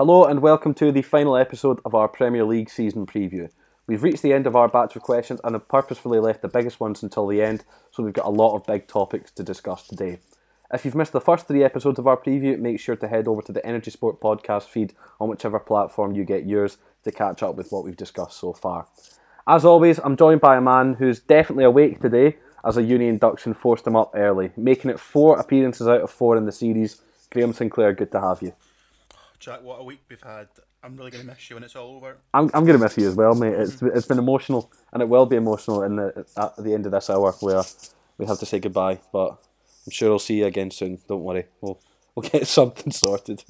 Hello and welcome to the final episode of our Premier League season preview. We've reached the end of our batch of questions and have purposefully left the biggest ones until the end, so we've got a lot of big topics to discuss today. If you've missed the first three episodes of our preview, make sure to head over to the Energy Sport podcast feed on whichever platform you get yours to catch up with what we've discussed so far. As always, I'm joined by a man who's definitely awake today, as a uni induction forced him up early, making it four appearances out of four in the series. Graham Sinclair, good to have you. Jack, what a week we've had. I'm really going to miss you when it's all over. I'm, I'm going to miss you as well, mate. It's, it's been emotional, and it will be emotional in the, at the end of this hour where we have to say goodbye. But I'm sure I'll see you again soon. Don't worry, we'll we'll get something sorted.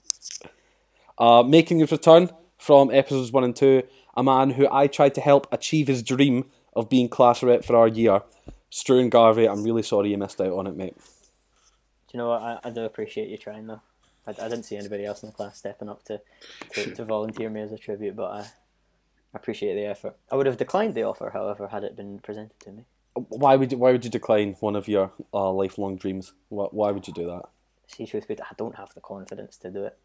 Uh, making his return from episodes one and two, a man who I tried to help achieve his dream of being class rep for our year, Struan Garvey. I'm really sorry you missed out on it, mate. Do you know what? I, I do appreciate you trying though. I, I didn't see anybody else in the class stepping up to, to, to volunteer me as a tribute, but I, appreciate the effort. I would have declined the offer, however, had it been presented to me. Why would you, why would you decline one of your uh, lifelong dreams? Why, why would you do that? See, truth be told, I don't have the confidence to do it.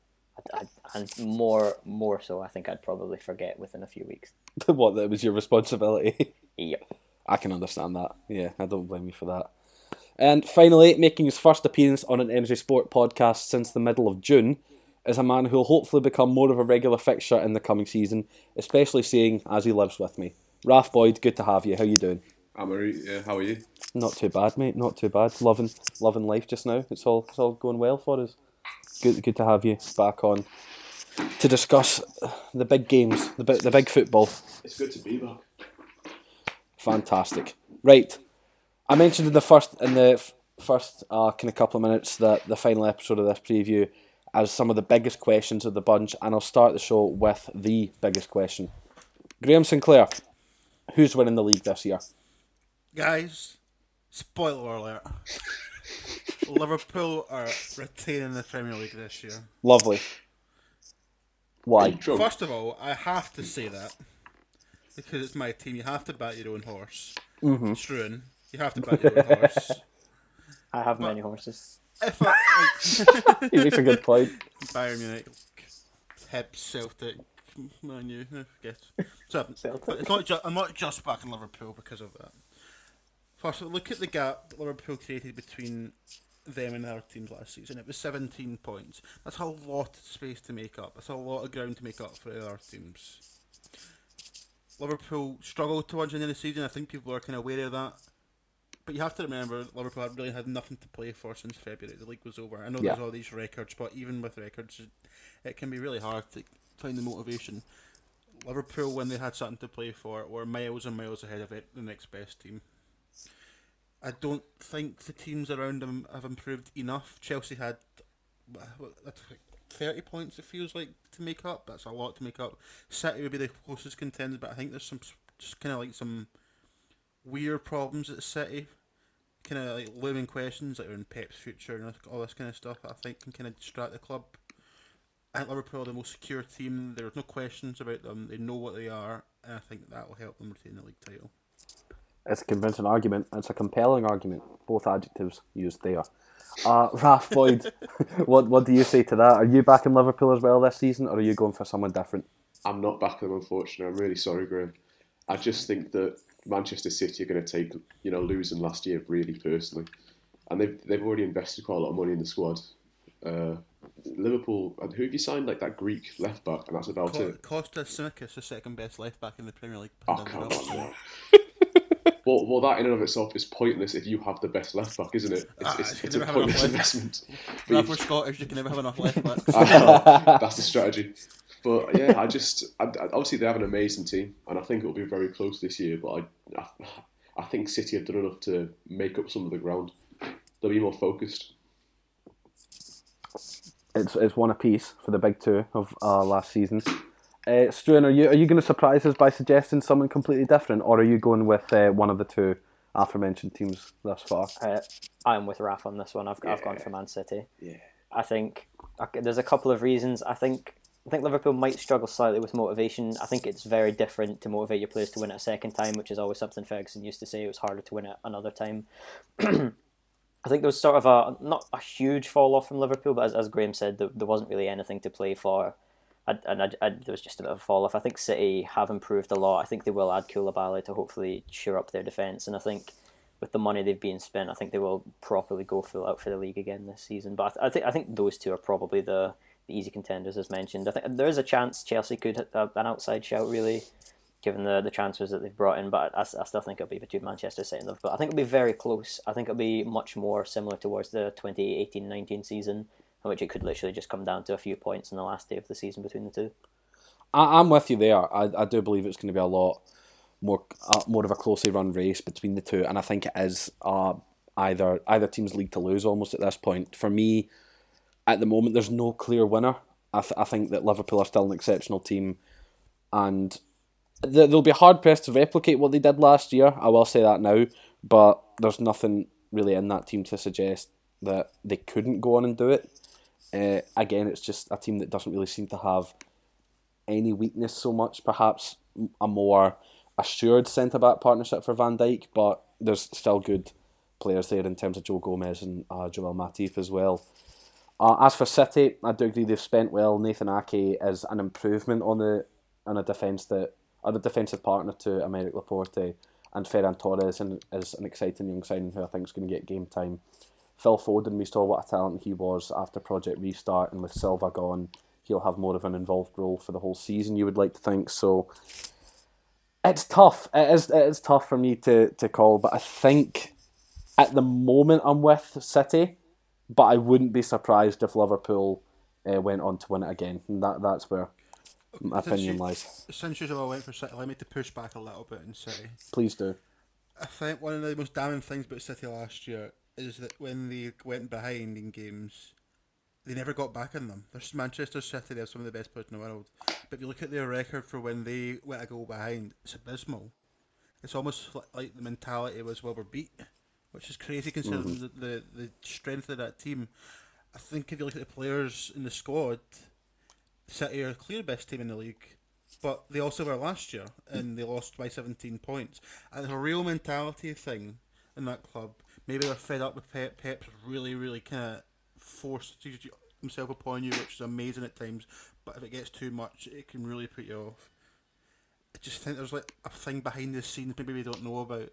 I, I, and more more so, I think I'd probably forget within a few weeks. what that was your responsibility. Yep. I can understand that. Yeah, I don't blame you for that. And finally, making his first appearance on an Energy Sport podcast since the middle of June, is a man who will hopefully become more of a regular fixture in the coming season, especially seeing as he lives with me. Raf Boyd, good to have you. How you doing? I'm alright. Yeah, how are you? Not too bad, mate. Not too bad. Loving, loving life just now. It's all, it's all going well for us. Good, good to have you back on to discuss the big games, the big, the big football. It's good to be back. Fantastic. Right. I mentioned in the first in the f- first uh, kind of couple of minutes that the final episode of this preview as some of the biggest questions of the bunch, and I'll start the show with the biggest question. Graham Sinclair, who's winning the league this year? Guys, spoiler alert. Liverpool are retaining the Premier League this year. Lovely. Why? First of all, I have to say that because it's my team. You have to bat your own horse. Mm-hmm. You have to bat your own horse. I have many horses. If I, like, He makes a good point. Bayern Munich, Hibs, Celtic, Man U, I guess. So, Celtic. but it's not ju- I'm not just backing Liverpool because of that. First, look at the gap that Liverpool created between them and other teams last season. It was 17 points. That's a lot of space to make up. That's a lot of ground to make up for the other teams. Liverpool struggled towards the end of the season. I think people are kind of aware of that. But you have to remember, Liverpool really had nothing to play for since February. The league was over. I know Yeah. there's all these records, but even with records, it, can be really hard to find the motivation. Liverpool, when they had something to play for, were miles and miles ahead of it, the next best team. I don't think the teams around them have improved enough. Chelsea had uh, what, that's like 30 points, it feels like, to make up. That's a lot to make up. City would be the closest contenders, but I think there's some just kind of like some weird problems at the City. Kind of like looming questions like around Pep's future and all this kind of stuff. I think can kind of distract the club. I think Liverpool are the most secure team. There's no questions about them. They know what they are, and I think that will help them retain the league title. It's a convincing argument. It's a compelling argument. Both adjectives used there. Uh, Raf Boyd, what what do you say to that? Are you back in Liverpool as well this season, or are you going for someone different? I'm not backing them, unfortunately. I'm really sorry, Graham. I just think that Manchester City are going to take, you know, losing last year really personally, and they've they've already invested quite a lot of money in the squad. Uh, Liverpool, and who have you signed? Like that Greek left back, and that's about Co- it. Kostas Tsimikas, the second best left back in the Premier League. Oh come on! well, well, that in and of itself is pointless if you have the best left back, isn't it? It's, Ah, it's, it's a never have enough pointless investment. If we're Scottish, you can never have enough left backs. That's the strategy. But yeah, I just I, I- obviously they have an amazing team, and I think it'll be very close this year. But I, I, I think City have done enough to make up some of the ground. They'll be more focused. It's it's one apiece for the big two of uh, last season. Uh, Struan, are you are you going to surprise us by suggesting someone completely different, or are you going with uh, one of the two aforementioned teams thus far? Uh, I'm with Raf on this one. I've, I've gone for Man City. Yeah. I think okay, there's a couple of reasons. I think I think Liverpool might struggle slightly with motivation. I think it's very different to motivate your players to win it a second time, which is always something Ferguson used to say. It was harder to win it another time. I think there was sort of a not a huge fall off from Liverpool, but as, as Graham said, there, there wasn't really anything to play for. And I, there was just a bit of a fall off. I think City have improved a lot. I think they will add Koulibaly to hopefully cheer up their defence, and I think with the money they've been spent, I think they will properly go full out for the league again this season. But I, th- I think I think those two are probably the, the easy contenders as mentioned. I think there is a chance Chelsea could have an outside shout really, given the, the transfers that they've brought in. But I, I still think it'll be between Manchester City and Liverpool. I think it'll be very close. I think it'll be much more similar towards the 2018-19 season, in which it could literally just come down to a few points in the last day of the season between the two. I, I'm with you there. I, I do believe it's going to be a lot more uh, more of a closely run race between the two, and I think it is uh, either either team's league to lose almost at this point. For me, at the moment, there's no clear winner. I, th- I think that Liverpool are still an exceptional team, and th- they'll be hard pressed to replicate what they did last year. I will say that now, but there's nothing really in that team to suggest that they couldn't go on and do it. Uh, again, it's just a team that doesn't really seem to have any weakness so much. Perhaps a more assured centre back partnership for Van Dijk, but there's still good players there in terms of Joe Gomez and uh, Joel Matip as well. Uh, as for City, I do agree they've spent well. Nathan Ake is an improvement on the on a defence that on a defensive partner to Aymeric Laporte, and Ferran Torres and is an exciting young signing who I think is going to get game time. Phil Foden, we saw what a talent he was after Project Restart, and with Silva gone, he'll have more of an involved role for the whole season. You would like to think so it's tough. It is it is tough for me to, to call, but I think at the moment I'm with City, but I wouldn't be surprised if Liverpool uh, went on to win it again. And that that's where my Since opinion you- lies. Since you've all went for City, let me to push back a little bit in City. Please do. I think one of the most damning things about City last year is that when they went behind in games, they never got back in them. There's Manchester City, they're some of the best players in the world. But if you look at their record for when they went a goal behind, it's abysmal. It's almost like the mentality was, well, we're beat, which is crazy considering mm-hmm. the, the, the strength of that team. I think if you look at the players in the squad, City are a clear best team in the league, but they also were last year and they lost by 17 points. And it's a real mentality thing in that club. Maybe they're fed up with Pep. Pep's really, really kind of forced himself upon you, which is amazing at times. But if it gets too much, it can really put you off. I just think there's like a thing behind the scenes maybe we don't know about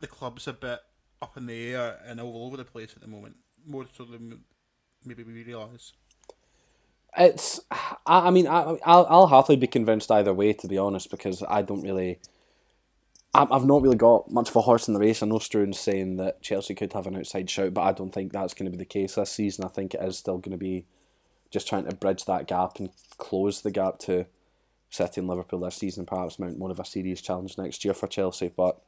the club's a bit up in the air and all over the place at the moment, more so than maybe we realise. It's. I, mean, I, I'll, I'll happily be convinced either way, to be honest, because I don't really. I- I've not really got much of a horse in the race. I know Struan's saying that Chelsea could have an outside shout, but I don't think that's going to be the case this season. I think it is still going to be just trying to bridge that gap and close the gap to City and Liverpool this season. Perhaps mount one of a serious challenge next year for Chelsea, but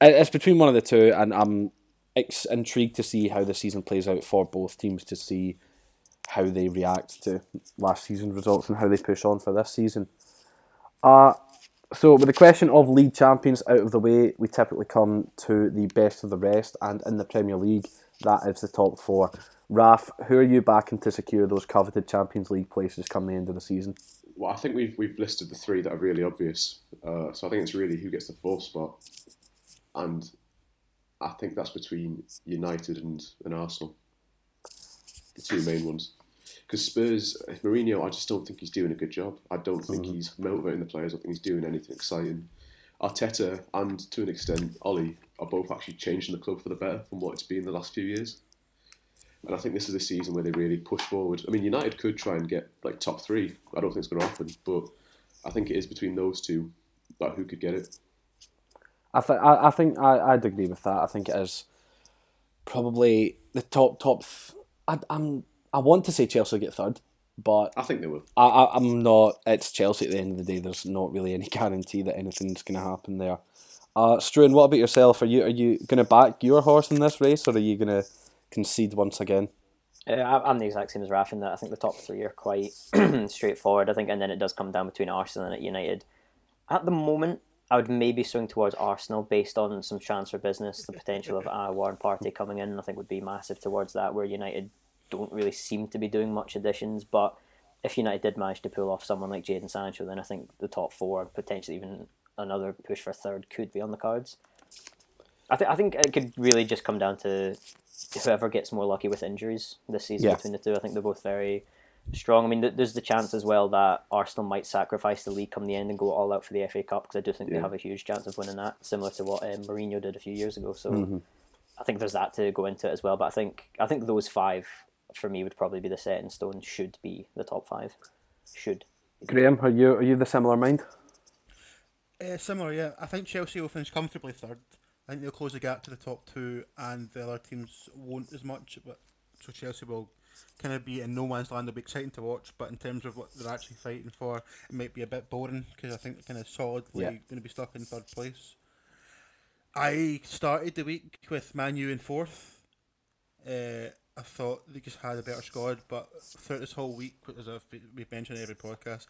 it's between one of the two, and I'm ex- intrigued to see how the season plays out for both teams to see how they react to last season's results and how they push on for this season. Uh, so, with the question of league champions out of the way, we typically come to the best of the rest, and in the Premier League, that is the top four. Raf, who are you backing to secure those coveted Champions League places come the end of the season? Well, I think we've we've listed the three that are really obvious. Uh, so I think it's really who gets the fourth spot, and I think that's between United and, and Arsenal, the two main ones. Because Spurs, Mourinho, I just don't think he's doing a good job. I don't think mm-hmm. he's motivating the players. I don't think he's doing anything exciting. Arteta and to an extent Ollie are both actually changing the club for the better from what it's been the last few years. And I think this is a season where they really push forward. I mean, United could try and get like top three. I don't think it's going to happen, but I think it is between those two that who could get it. I, th- I, I think I, I'd agree with that. I think it is probably the top top. Th- I, I'm I want to say Chelsea get third, but I think they will. I, I, I'm not. It's Chelsea at the end of the day. There's not really any guarantee that anything's going to happen there. Uh, Struan, what about yourself? Are you are you going to back your horse in this race, or are you going to concede once again? Uh, I- I'm the exact same as Raf in that I think the top three are quite straightforward. I think, and then it does come down between Arsenal and United. At the moment, I would maybe swing towards Arsenal based on some transfer business. The potential of uh, Warren Partey coming in, I think, would be massive towards that. Where United don't really seem to be doing much additions, but if United did manage to pull off someone like Jadon Sancho, then I think the top four, potentially even another push for third, could be on the cards. I think I think it could really just come down to whoever gets more lucky with injuries this season Yeah. between the two. I think they're both very, strong. I mean, th- there's the chance as well that Arsenal might sacrifice the league come the end and go all out for the FA Cup because I do think Yeah. they have a huge chance of winning that, similar to what um, Mourinho did a few years ago. So Mhm. I think there's that to go into it as well. But I think I think those five for me would probably be the set in stone. Should be the top five. Should. Graham, are you are you the similar mind? Uh, similar, yeah. I think Chelsea will finish comfortably third. I think they'll close the gap to the top two, and the other teams won't as much. But so Chelsea will kind of be in no man's land. It'll be exciting to watch, but in terms of what they're actually fighting for, it might be a bit boring because I think they're kind of solidly Yeah. going to be stuck in third place. I started the week with Man U in fourth. Uh, I thought they just had a better squad, but throughout this whole week, as I've we've mentioned in every podcast,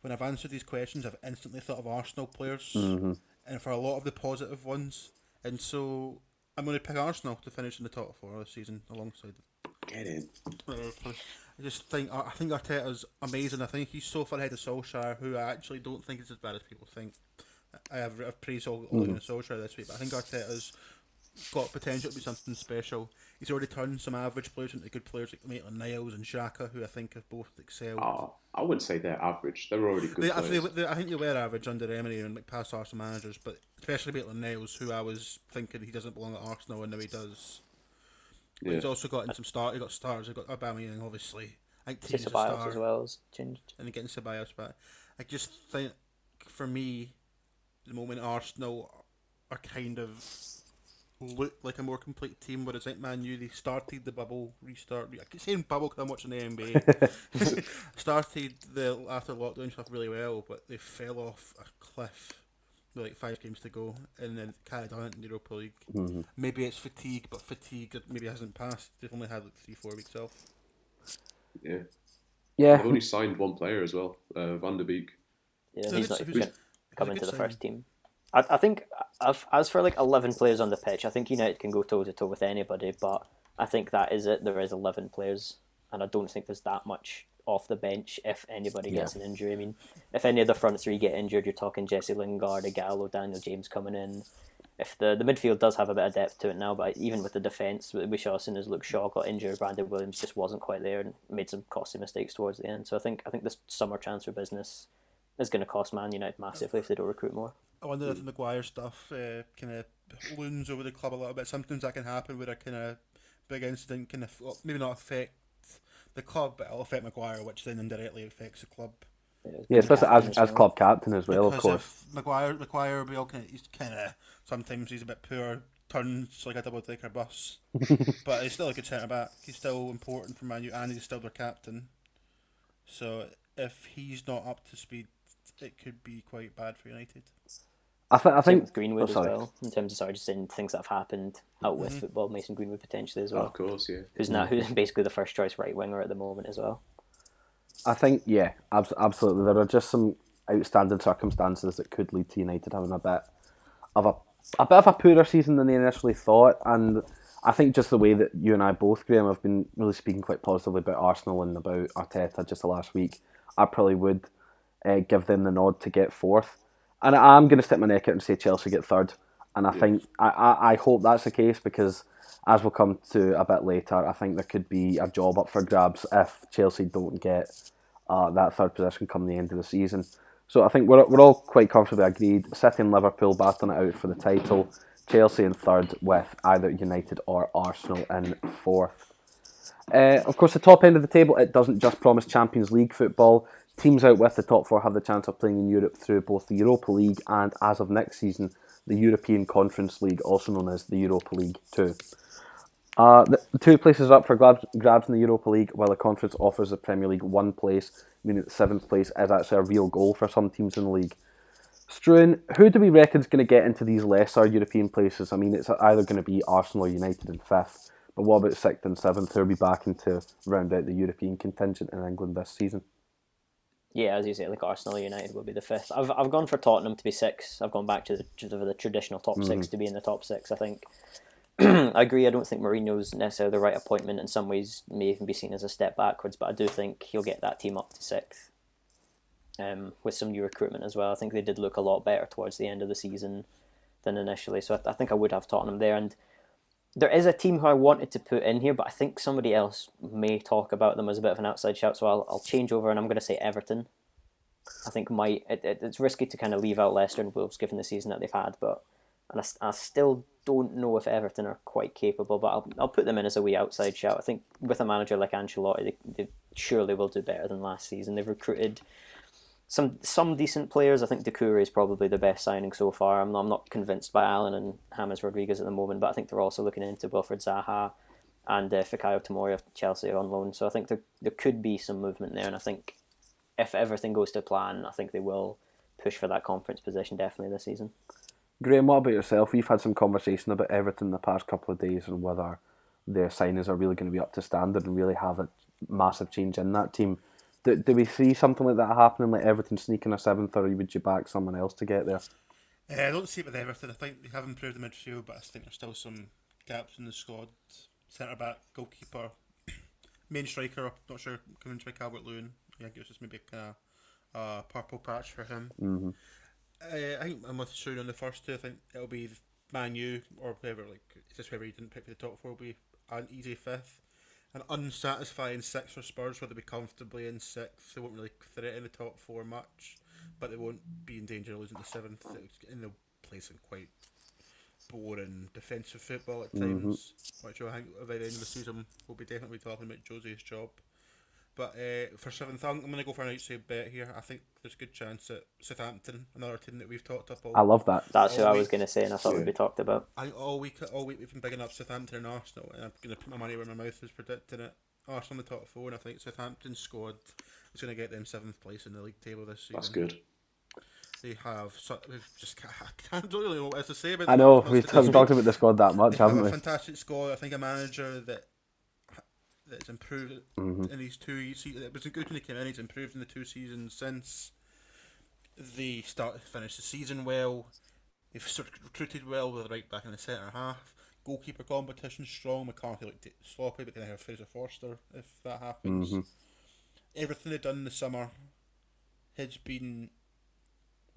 when I've answered these questions, I've instantly thought of Arsenal players, Mm-hmm. and for a lot of the positive ones, and so I'm going to pick Arsenal to finish in the top four this season alongside. Get in. I just think I think Arteta's amazing. I think he's so far ahead of Solskjaer, who I actually don't think is as bad as people think. I have I've praised Ole Ole Gunnar Solskjaer this week, but I think Arteta's got potential to be something special. He's already turned some average players into good players like Maitland Niles and Xhaka, who I think have both excelled. Oh, I wouldn't say they're average. They're already good They, I, players. think they, they, I think they were average under Emery and like past Arsenal managers, but especially Maitland Niles, who I was thinking he doesn't belong at Arsenal, and now he does. But Yeah. He's also got in some start. He got stars. He got Aubameyang, obviously. I think It's Tierney's a star, as well as changed. and getting Ceballos back. I just think, for me, the moment Arsenal are kind of look like a more complete team, whereas like Man U, they started the bubble restart. I keep saying bubble because I'm watching the NBA. started the after lockdown stuff really well, but they fell off a cliff with like five games to go, and then carried on in the Europa League. Mm-hmm. Maybe it's fatigue, but fatigue maybe hasn't passed. They've only had like three, four weeks off. Yeah. Yeah, They've only signed one player as well, uh, Van der Beek. Yeah, So he's not who's- even going to come a into good the signing. first team. I, I think I've, as for like eleven players on the pitch, I think United can go toe to toe with anybody, but I think that is it. There is eleven players, and I don't think there's that much off the bench if anybody gets an injury. I mean, if any of the front three get injured, you're talking Jesse Lingard, Ighalo, Daniel James coming in. If the, the midfield does have a bit of depth to it now, but even with the defence, we saw as soon as Luke Shaw got injured, Brandon Williams just wasn't quite there and made some costly mistakes towards the end. So I think I think this summer transfer business is going to cost Man United massively if they don't recruit more. I wonder if the Maguire stuff uh, kind of looms over the club a little bit. Sometimes that can happen where a kind of big incident can aff- well, maybe not affect the club, but it'll affect Maguire, which then indirectly affects the club. yeah, especially as, as club captain as well, of course. Maguire, Maguire, will be all kind of, he's kind of sometimes he's a bit poor, turns like a double decker bus, but he's still a good centre back. He's still important for Man U, and he's still their captain. So if he's not up to speed, it could be quite bad for United. I, th- I think with Greenwood oh, as well, in terms of sorry, just saying things that have happened out with Mm-hmm. football. Mason Greenwood potentially as Oh, well, of course, yeah. who's now who's basically the first choice right winger at the moment as well. I think yeah, abs- absolutely. There are just some outstanding circumstances that could lead to United having a bit of a a bit of a poorer season than they initially thought, and I think just the way that you and I both, Graham, have been really speaking quite positively about Arsenal and about Arteta just the last week. I probably would uh, give them the nod to get fourth, and I'm going to stick my neck out and say Chelsea get third. And I think I, I, I hope that's the case because, as we'll come to a bit later, I think there could be a job up for grabs if Chelsea don't get uh, that third position come the end of the season. So I think we're, we're all quite comfortably agreed. City and Liverpool battling it out for the title. Chelsea in third with either United or Arsenal in fourth. Uh, of course, the top end of the table, it doesn't just promise Champions League football. Teams out with the top four have the chance of playing in Europe through both the Europa League and, as of next season, the European Conference League, also known as the Europa League 2. Uh, the, the two places up for grabs, grabs in the Europa League, while the conference offers the Premier League one place, meaning that seventh place is actually a real goal for some teams in the league. Struan, who do we reckon is going to get into these lesser European places? I mean, it's either going to be Arsenal or United in fifth, but what about sixth and seventh? Who will be back into round out the European contingent in England this season? Yeah, as you say, like Arsenal, United will be the fifth. I've I've gone for Tottenham to be six. I've gone back to the, to the traditional top six to be in the top six. I think. I agree. I don't think Mourinho's necessarily the right appointment. In some ways, may even be seen as a step backwards. But I do think he'll get that team up to sixth. Um, with some new recruitment as well. I think they did look a lot better towards the end of the season than initially. So I, I think I would have Tottenham there. And there is a team who I wanted to put in here, but I think somebody else may talk about them as a bit of an outside shout. So I'll, I'll change over and I'm going to say Everton. I think might it, it, it's risky to kind of leave out Leicester and Wolves given the season that they've had, but and I, I still don't know if Everton are quite capable. But I'll, I'll put them in as a wee outside shout. I think with a manager like Ancelotti, they, they surely will do better than last season. They've recruited some some decent players. I think Doucouré is probably the best signing so far. I'm not, I'm not convinced by Allen and James Rodriguez at the moment, but I think they're also looking into Wilfred Zaha and uh, Fikayo Tomori of Chelsea are on loan. So I think there there could be some movement there, and I think if everything goes to plan, I think they will push for that conference position definitely this season. Graham, what about yourself? We've had some conversation about Everton the past couple of days and whether their signings are really going to be up to standard and really have a massive change in that team. Do, do we see something like that happening, like Everton sneaking a seventh, or would you back someone else to get there? Uh, I don't see it with Everton. I think they have improved the midfield, but I think there's still some gaps in the squad. Centre back, goalkeeper, main striker. I'm not sure Dominic Calvert Lewin. Yeah, gives us maybe a, a purple patch for him. Mm-hmm. Uh, I think I'm with Sean on the first two. I think it'll be Man U or whoever. Like, it's just whoever you didn't pick for the top four will be an easy fifth an unsatisfying sixth for Spurs where they'll be comfortably in sixth. They won't really threaten the top four much, but they won't be in danger of losing the seventh. And they'll play some quite boring defensive football at times, mm-hmm. which I think at the end of the season we'll be definitely talking about Jose's job. But uh, for seventh, I'm, going to go for an outside bet here. I think there's a good chance that Southampton, another team that we've talked about. I love that. That's who I was going to say, and I thought yeah. we'd be talked about. I think all week, all week we've been bigging up Southampton and Arsenal, and I'm going to put my money where my mouth is predicting it. Arsenal in the top four, and I think Southampton's squad is going to get them seventh place in the league table this season. That's good. They have. So, we've just I can't really know what else to say about. I know we've talked about the squad that much, haven't have we? fantastic squad. I think a manager that that's improved mm-hmm. in these two seasons. It was a good when he came in. He's improved in the two seasons since. They start finished the season well. They've sort of recruited well with the right back in the centre half. Goalkeeper competition strong. McCarthy looked sloppy, but then I have Fraser Forster if that happens. Mm-hmm. Everything they've done in the summer has been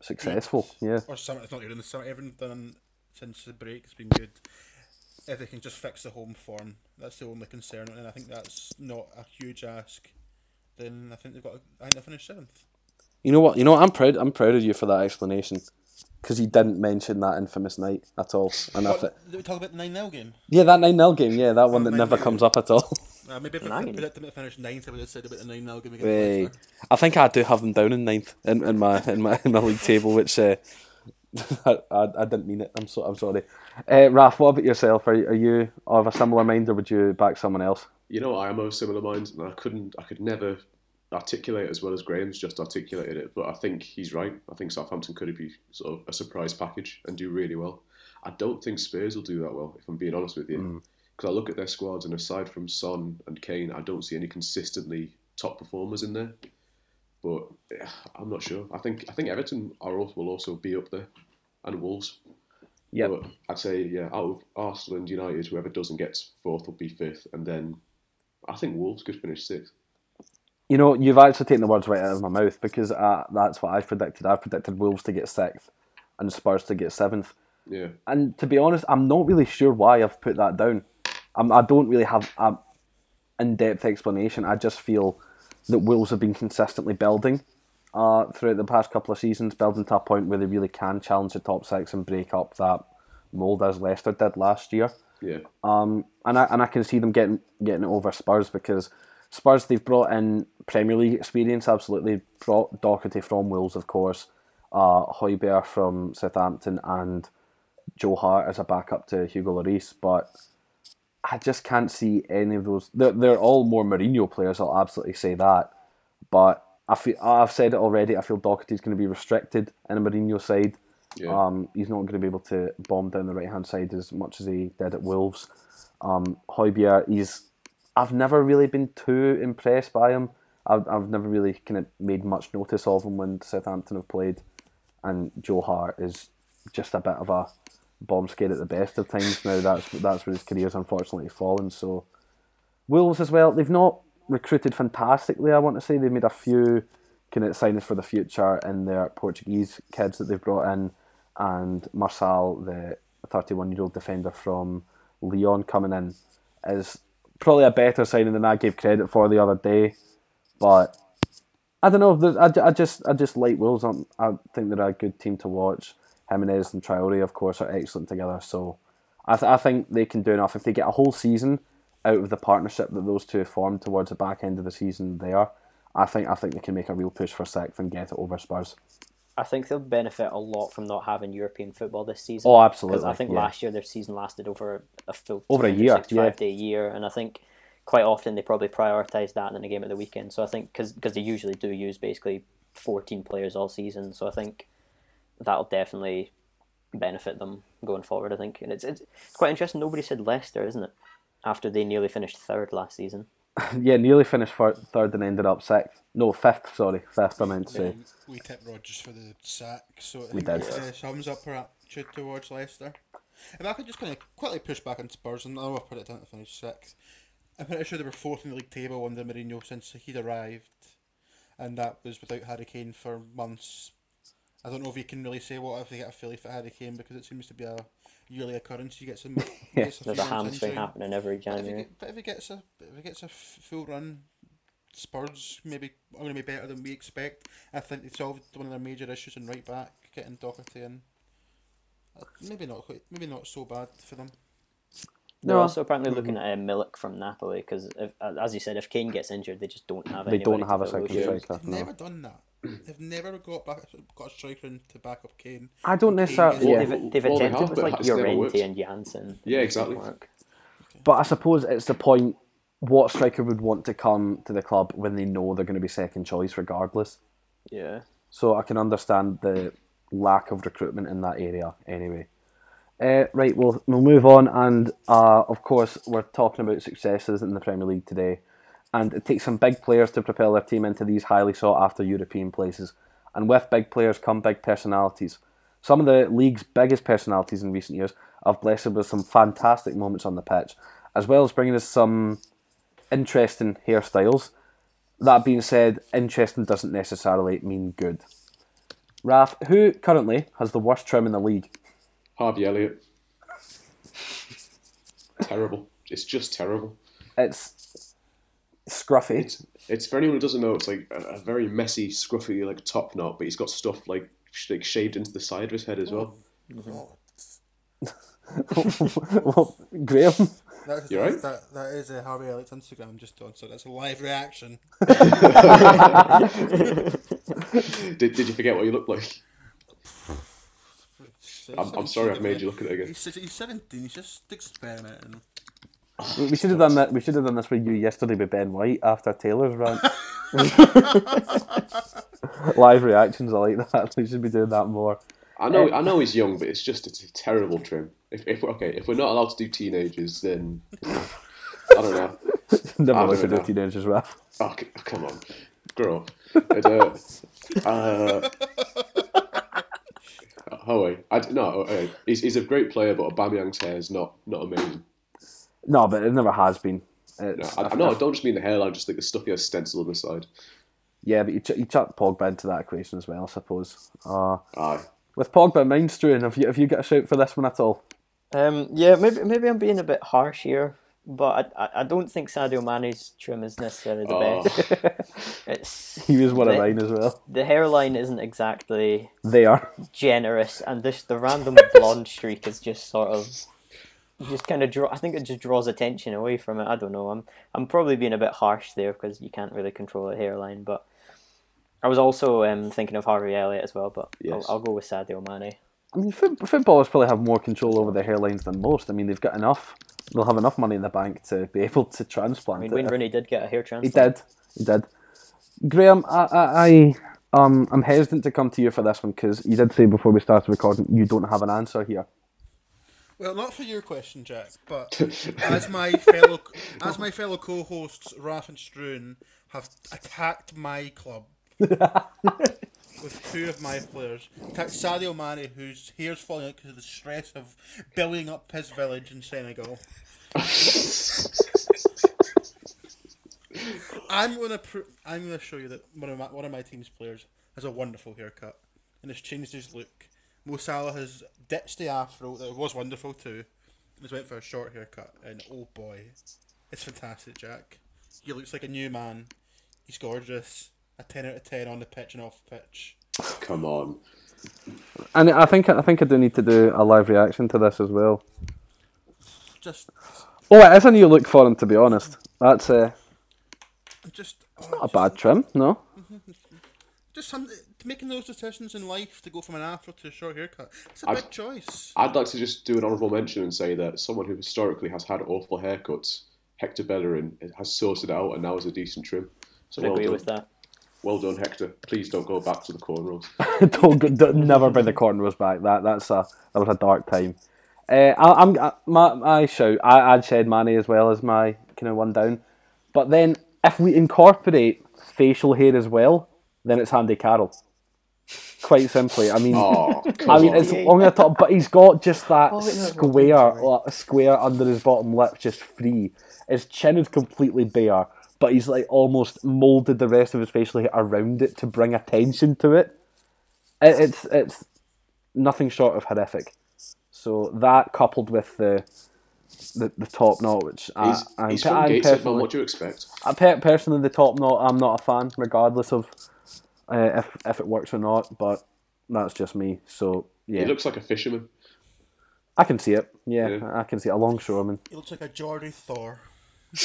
successful. Good. Yeah. Or summer. It's not even in the summer. Everything done since the break has been good if they can just fix the home form, that's the only concern, and I think that's not a huge ask. Then I think they've got. I think they finished seventh. You know what? You know what? I'm proud. I'm proud of you for that explanation because you didn't mention that infamous night at all. And what, th- did we talk about the nine 0 game? Yeah, that nine 0 game. Yeah, that one that never comes up at all. Uh, maybe if I predicted them to finish ninth, I would have said about the nine 0 game. Hey, I think I do have them down in ninth in, in my in my in my league table, which uh, I, I, I didn't mean it. I'm so I'm sorry. Uh, Raf, what about yourself? Are, are you of a similar mind, or would you back someone else? You know, I am of a similar mind, and I couldn't, I could never articulate as well as Graham's just articulated it. But I think he's right. I think Southampton could be sort of a surprise package and do really well. I don't think Spurs will do that well, if I'm being honest with you. Because mm. I look at their squads, and aside from Son and Kane, I don't see any consistently top performers in there. But yeah, I'm not sure. I think I think Everton are will also be up there, and Wolves. Yeah, I'd say yeah. Out of Arsenal and United, whoever doesn't get fourth will be fifth, and then I think Wolves could finish sixth. You know, you've actually taken the words right out of my mouth because uh, that's what I've predicted. I've predicted Wolves to get sixth and Spurs to get seventh. Yeah. And to be honest, I'm not really sure why I've put that down. I'm, I don't really have an in-depth explanation. I just feel that Wolves have been consistently building uh, throughout the past couple of seasons, building to a point where they really can challenge the top six and break up that mould as Leicester did last year. Yeah. Um, and I and I can see them getting getting over Spurs because Spurs they've brought in Premier League experience. Absolutely brought Doherty from Wolves, of course, uh, Højbjerg from Southampton, and Joe Hart as a backup to Hugo Lloris. But I just can't see any of those. They're, they're all more Mourinho players. I'll absolutely say that. But I feel I've said it already. I feel Doherty's going to be restricted in a Mourinho side. Yeah. Um, he's not going to be able to bomb down the right hand side as much as he did at Wolves. Um, Højbjerg, he's I've never really been too impressed by him. I've, I've never really kind of made much notice of him when Southampton have played, and Joe Hart is just a bit of a bomb scare at the best of times now. That's that's where his career's unfortunately fallen. So Wolves as well. They've not recruited fantastically. I want to say they've made a few kind of signings for the future in their Portuguese kids that they've brought in, and Marçal, the 31 year old defender from Lyon, coming in is probably a better signing than I gave credit for the other day. But I don't know. I, I just I just like Wolves. I'm, I think they're a good team to watch. Jimenez and Traore, of course, are excellent together. So I, th- I think they can do enough if they get a whole season out of the partnership that those two have formed towards the back end of the season. There, I think I think they can make a real push for sixth and get it over Spurs. I think they'll benefit a lot from not having European football this season. Oh, absolutely. I think yeah. last year their season lasted over a full Over a year, yeah. day year, and I think quite often they probably prioritise that in a game at the weekend. So I think because they usually do use basically fourteen players all season, so I think that'll definitely benefit them going forward. I think, and it's it's quite interesting. Nobody said Leicester, isn't it? After they nearly finished third last season. yeah, nearly finished for third and ended up sixth. No, fifth. Sorry, fifth. I meant to say. We tipped Rodgers for the sack, so I We think did. Uh, sums up our attitude towards Leicester. If I could just kind of quickly push back on Spurs, and I know I've put it down to finish sixth. I'm pretty sure they were fourth in the league table under Mourinho since he'd arrived, and that was without Harry Kane for months. I don't know if you can really say what if they get a Philly for Harry Kane because it seems to be a yearly occurrence. He gets a, Yeah. gets There's a months hamstring happening every But if, he January. but if he gets a if he gets a f- full run, Spurs maybe are going to be better than we expect. I think they solved one of their major issues in right back, getting Doherty in. Uh, maybe not quite, maybe not so bad for them. They're No. also apparently looking at uh, Milik from Napoli because, as you said, if Kane gets injured, they just don't have. They don't have a fill second striker. No. never done that. They've never got back got a striker in to back up Kane. I don't Kane necessarily. gets- Yeah. They've, they've Well, they attempted have, with like it's. Llorente and Janssen. Yeah, exactly. work. But I suppose it's the point. What striker would want to come to the club when they know they're going to be second choice regardless? Yeah. So I can understand the lack of recruitment in that area anyway. Uh, right, we'll, we'll move on, and uh, of course, we're talking about successes in the Premier League today. And it takes some big players to propel their team into these highly sought after European places. And with big players come big personalities. Some of the league's biggest personalities in recent years have blessed us with some fantastic moments on the pitch, as well as bringing us some interesting hairstyles. That being said, interesting doesn't necessarily mean good. Raf, who currently has the worst trim in the league? Harvey Elliott. terrible. It's just terrible. It's scruffy. It's it's for anyone who doesn't know. It's like a, a very messy, scruffy like top knot, but he's got stuff like sh- like shaved into the side of his head as well. Mm-hmm. Oh, well, Graham, that, You right? that, that is a Harvey Elliott's Instagram just on, so that's a live reaction. Did, did you forget what you look like? I'm, I'm sorry I've made you look at it again. He's, he's 17, he's just experimenting. We we should have done that. We should have done this with you yesterday with Ben White after Taylor's rant. Live reactions, are like that. We should be doing that more. I know I know he's young, but it's just it's a terrible trim. If, if okay, if we're not allowed to do teenagers, then I don't know. Never I allowed to don't do know. teenagers, Raf. Oh, c- come on, grow up. And, uh, uh, oh wait, I, no, uh, he's, he's a great player, but Aubameyang's hair is not not amazing. No, but it never has been. No, It's, I, I, no, I don't just mean the hairline, I just like the stuff he has stenciled on the side. Yeah, but you, ch- you chuck Pogba into that equation as well, I suppose. Uh, Aye, with Pogba mind Struan, have you have you got a shout for this one at all? Um, yeah, maybe maybe I'm being a bit harsh here, but I, I, I don't think Sadio Mane's trim is necessarily the Oh. best. it's He was one of the, mine as well. the hairline isn't exactly They are. generous, and this the random blonde streak is just sort of just kind of draw. I think it just draws attention away from it. I don't know. I'm I'm probably being a bit harsh there because you can't really control a hairline, but. I was also um, thinking of Harvey Elliott as well, but Yes. I'll, I'll go with Sadio Mane. I mean, footballers probably have more control over their hairlines than most. I mean, they've got enough. They'll have enough money in the bank to be able to transplant. I mean. Wayne Rooney did get a hair transplant. He did. He did. Graham, I, I, I um, I'm hesitant to come to you for this one because you did say before we started recording you don't have an answer here. Well, not for your question, Jack, but as my fellow as my fellow co-hosts Raf and Struan have attacked my club with two of my players, attacked Sadio Mane, whose hair's falling out because of the stress of building up his village in Senegal. I'm gonna pr- I'm gonna show you that one of my one of my team's players has a wonderful haircut and has changed his look. Mo Salah has ditched the afro that was wonderful too, and has went for a short haircut, and oh boy, it's fantastic, Jack. He looks like a new man. He's gorgeous. A ten out of ten on the pitch and off the pitch. Come on. And I think I think I do need to do a live reaction to this as well. Just, Oh, it is a new look for him, to be honest. That's uh, just It's not a bad trim, no. Just some, making those decisions in life to go from an afro to a short haircut. It's a I've- big choice. I'd like to just do an honourable mention and say that someone who historically has had awful haircuts, Hector Bellerin, has sorted out and now has a decent trim. So I well agree done. with that. Well done, Hector. Please don't go back to the cornrows. don't, go- don't never bring the cornrows back. That that's a that was a dark time. Uh, I, I'm I, my my shout. I, I'd shed Manny as well as my kind of one down. But then if we incorporate facial hair as well, then it's Andy Carroll. Quite simply, I mean. Oh, I mean, it's on the top, but he's got just that Oh, wait, no, it's not. square, like, a square under his bottom lip, just free. His chin is completely bare, but he's like almost molded the rest of his facial hair around it to bring attention to it. it it's it's nothing short of horrific. So that coupled with the the, the top knot, which I, He's, I'm, he's I'm Gateshead, man. personally, What do you expect? I personally the top knot I'm not a fan, regardless of uh, if if it works or not. But that's just me. So yeah, He looks like a fisherman. I can see it. Yeah, Yeah. I can see it. A longshoreman. He looks like a Geordie Thor.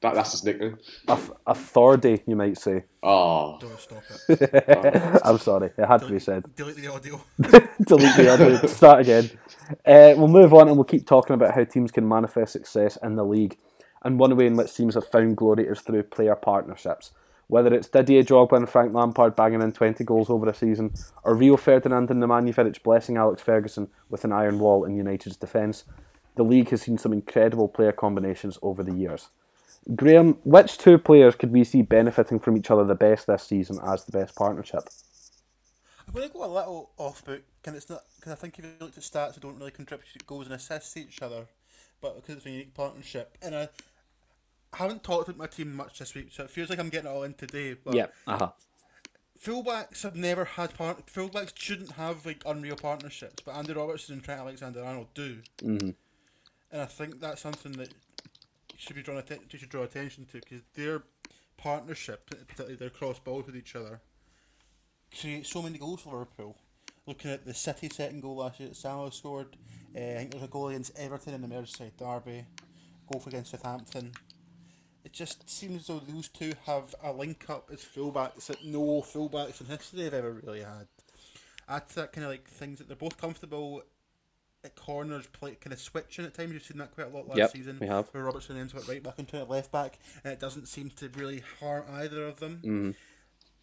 That, that's his nickname. A, a Thordy, you might say. Oh, Don't stop it. I'm sorry, it had to be said. Delete the audio. Delete the other. Start again. Uh, we'll move on and we'll keep talking about how teams can manifest success in the league. And one way in which teams have found glory is through player partnerships. Whether it's Didier Drogba and Frank Lampard banging in 20 goals over a season, or Rio Ferdinand and Nemanja Vidic blessing Alex Ferguson with an iron wall in United's defence, the league has seen some incredible player combinations over the years. Graham, which two players could we see benefiting from each other the best this season as the best partnership? I'm going to go a little off book, and it's not because I think if you look at stats, they don't really contribute goals and assists to each other, but because it's a unique partnership, and I haven't talked with my team much this week, so it feels like I'm getting it all in today. But yeah. uh huh. fullbacks have never had part. Fullbacks shouldn't have like unreal partnerships, but Andy Robertson and Trent Alexander-Arnold do, Mm-hmm. and I think that's something that should be drawn atten- should draw attention to because their partnership, particularly their cross balls with each other, create so many goals for Liverpool. Looking at the City second goal last year that Salah scored, uh, I think there's a goal against Everton in the Merseyside derby, goal against Southampton. It just seems as though those two have a link up as fullbacks that no fullbacks in history have ever really had. Add to that kind of like things that they're both comfortable at corners, play kind of switching at times. You've seen that quite a lot last Yep, season. we have. Where Robertson ends up right back and Trent at left back, and it doesn't seem to really harm either of them. Mm.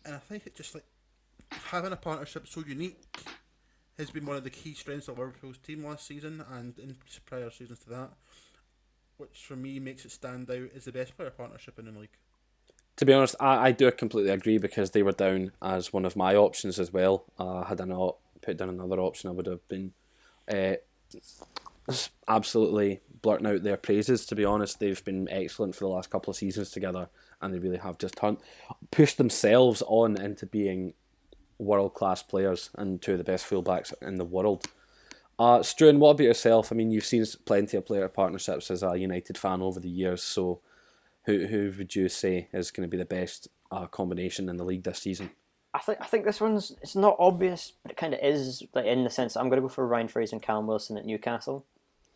And I think it just like having a partnership so unique has been one of the key strengths of Liverpool's team last season and in prior seasons to that, which for me makes it stand out as the best player partnership in the league. To be honest, I, I do completely agree because they were down as one of my options as well. Uh, had I not put down another option, I would have been uh, absolutely blurting out their praises. To be honest, they've been excellent for the last couple of seasons together, and they really have just turned, pushed themselves on into being world class players and two of the best fullbacks in the world. Uh, Struan, what about yourself? I mean, you've seen plenty of player partnerships as a United fan over the years, so who who would you say is going to be the best uh, combination in the league this season? I think I think this one's it's not obvious, but it kind of is. Like in the sense, that I'm going to go for Ryan Fraser and Callum Wilson at Newcastle.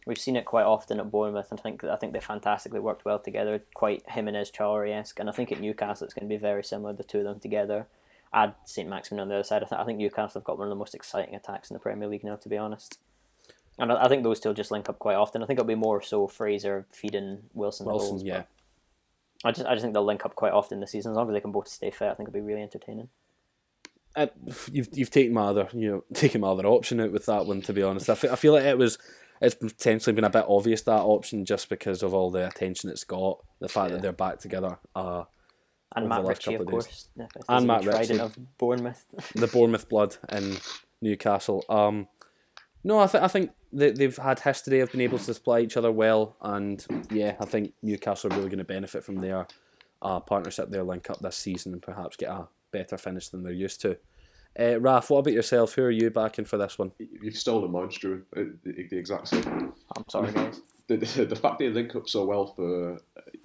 We've seen it quite often at Bournemouth, and I think I think they fantastically worked well together, quite Jimenez Traore esque. And I think at Newcastle it's going to be very similar, the two of them together. Add St Maximin on the other side. I, th- I think Newcastle have got one of the most exciting attacks in the Premier League now, to be honest. And I, I think those two will just link up quite often. I think it'll be more so Fraser feeding Wilson. Wilson, goals, yeah. I just I just think they'll link up quite often this season. As long as they can both stay fit, I think it'll be really entertaining. You've you've taken my other you know taken my other option out with that one. To be honest, I fe- I feel like it was it's potentially been a bit obvious that option just because of all the attention it's got, the fact Yeah. that they're back together. Uh, And Matt Ritchie, of of course. Yeah, And Matt Ritchie. of Bournemouth. the Bournemouth blood in Newcastle. Um, no, I think I think they they've had history of being able to supply each other well, and yeah, I think Newcastle are really going to benefit from their uh, partnership, their link up this season, and perhaps get a better finish than they're used to. Uh, Raf, what about yourself? Who are you backing for this one? You've stolen mine, Drew. Uh, The, the exact same. I'm sorry, guys. The, the, the fact they link up so well for,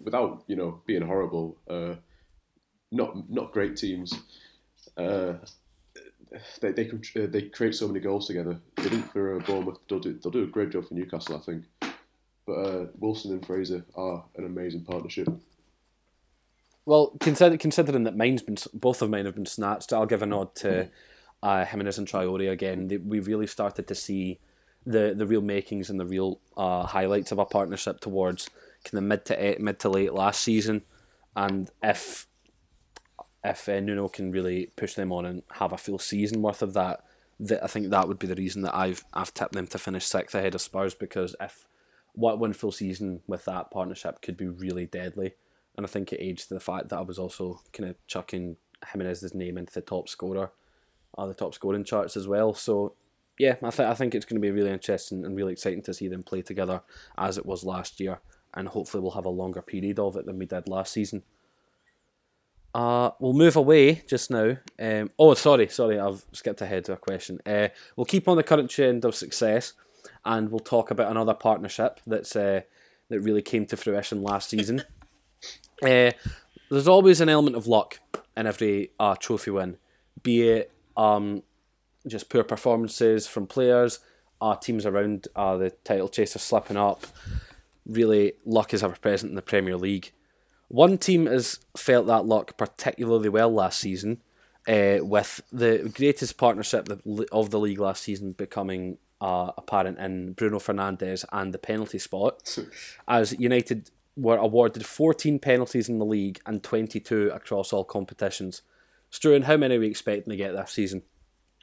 without you know being horrible, uh, not not great teams. Uh, they they uh, they create so many goals together. They didn't for uh, Bournemouth. They'll do they'll do a great job for Newcastle, I think. But uh, Wilson and Fraser are an amazing partnership. Well, consider, considering that mine's been both of mine have been snatched, I'll give a nod to uh, Jimenez and Traore again. We really started to see the the real makings and the real uh, highlights of a partnership towards kind of mid to eight, mid to late last season, and if if uh, Nuno can really push them on and have a full season worth of that, that I think that would be the reason that I've I've tipped them to finish sixth ahead of Spurs because if what one full season with that partnership could be really deadly, and I think it aged to the fact that I was also kind of chucking Jimenez's name into the top scorer, uh, the top scoring charts as well. So yeah, I think I think it's going to be really interesting and really exciting to see them play together as it was last year, and hopefully we'll have a longer period of it than we did last season. Uh, we'll move away just now. Um, oh, sorry, sorry, I've skipped ahead to a question. Uh, we'll keep on the current trend of success, and we'll talk about another partnership that's uh, that really came to fruition last season. uh, there's always an element of luck in every uh, trophy win, be it um, just poor performances from players, uh, teams around uh, the title chaser slipping up. Really, luck is ever present in the Premier League. One team has felt that luck particularly well last season, uh, with the greatest partnership of the league last season becoming uh, apparent in Bruno Fernandes and the penalty spot, as United were awarded 14 penalties in the league and 22 across all competitions. Struan, how many are we expecting to get this season?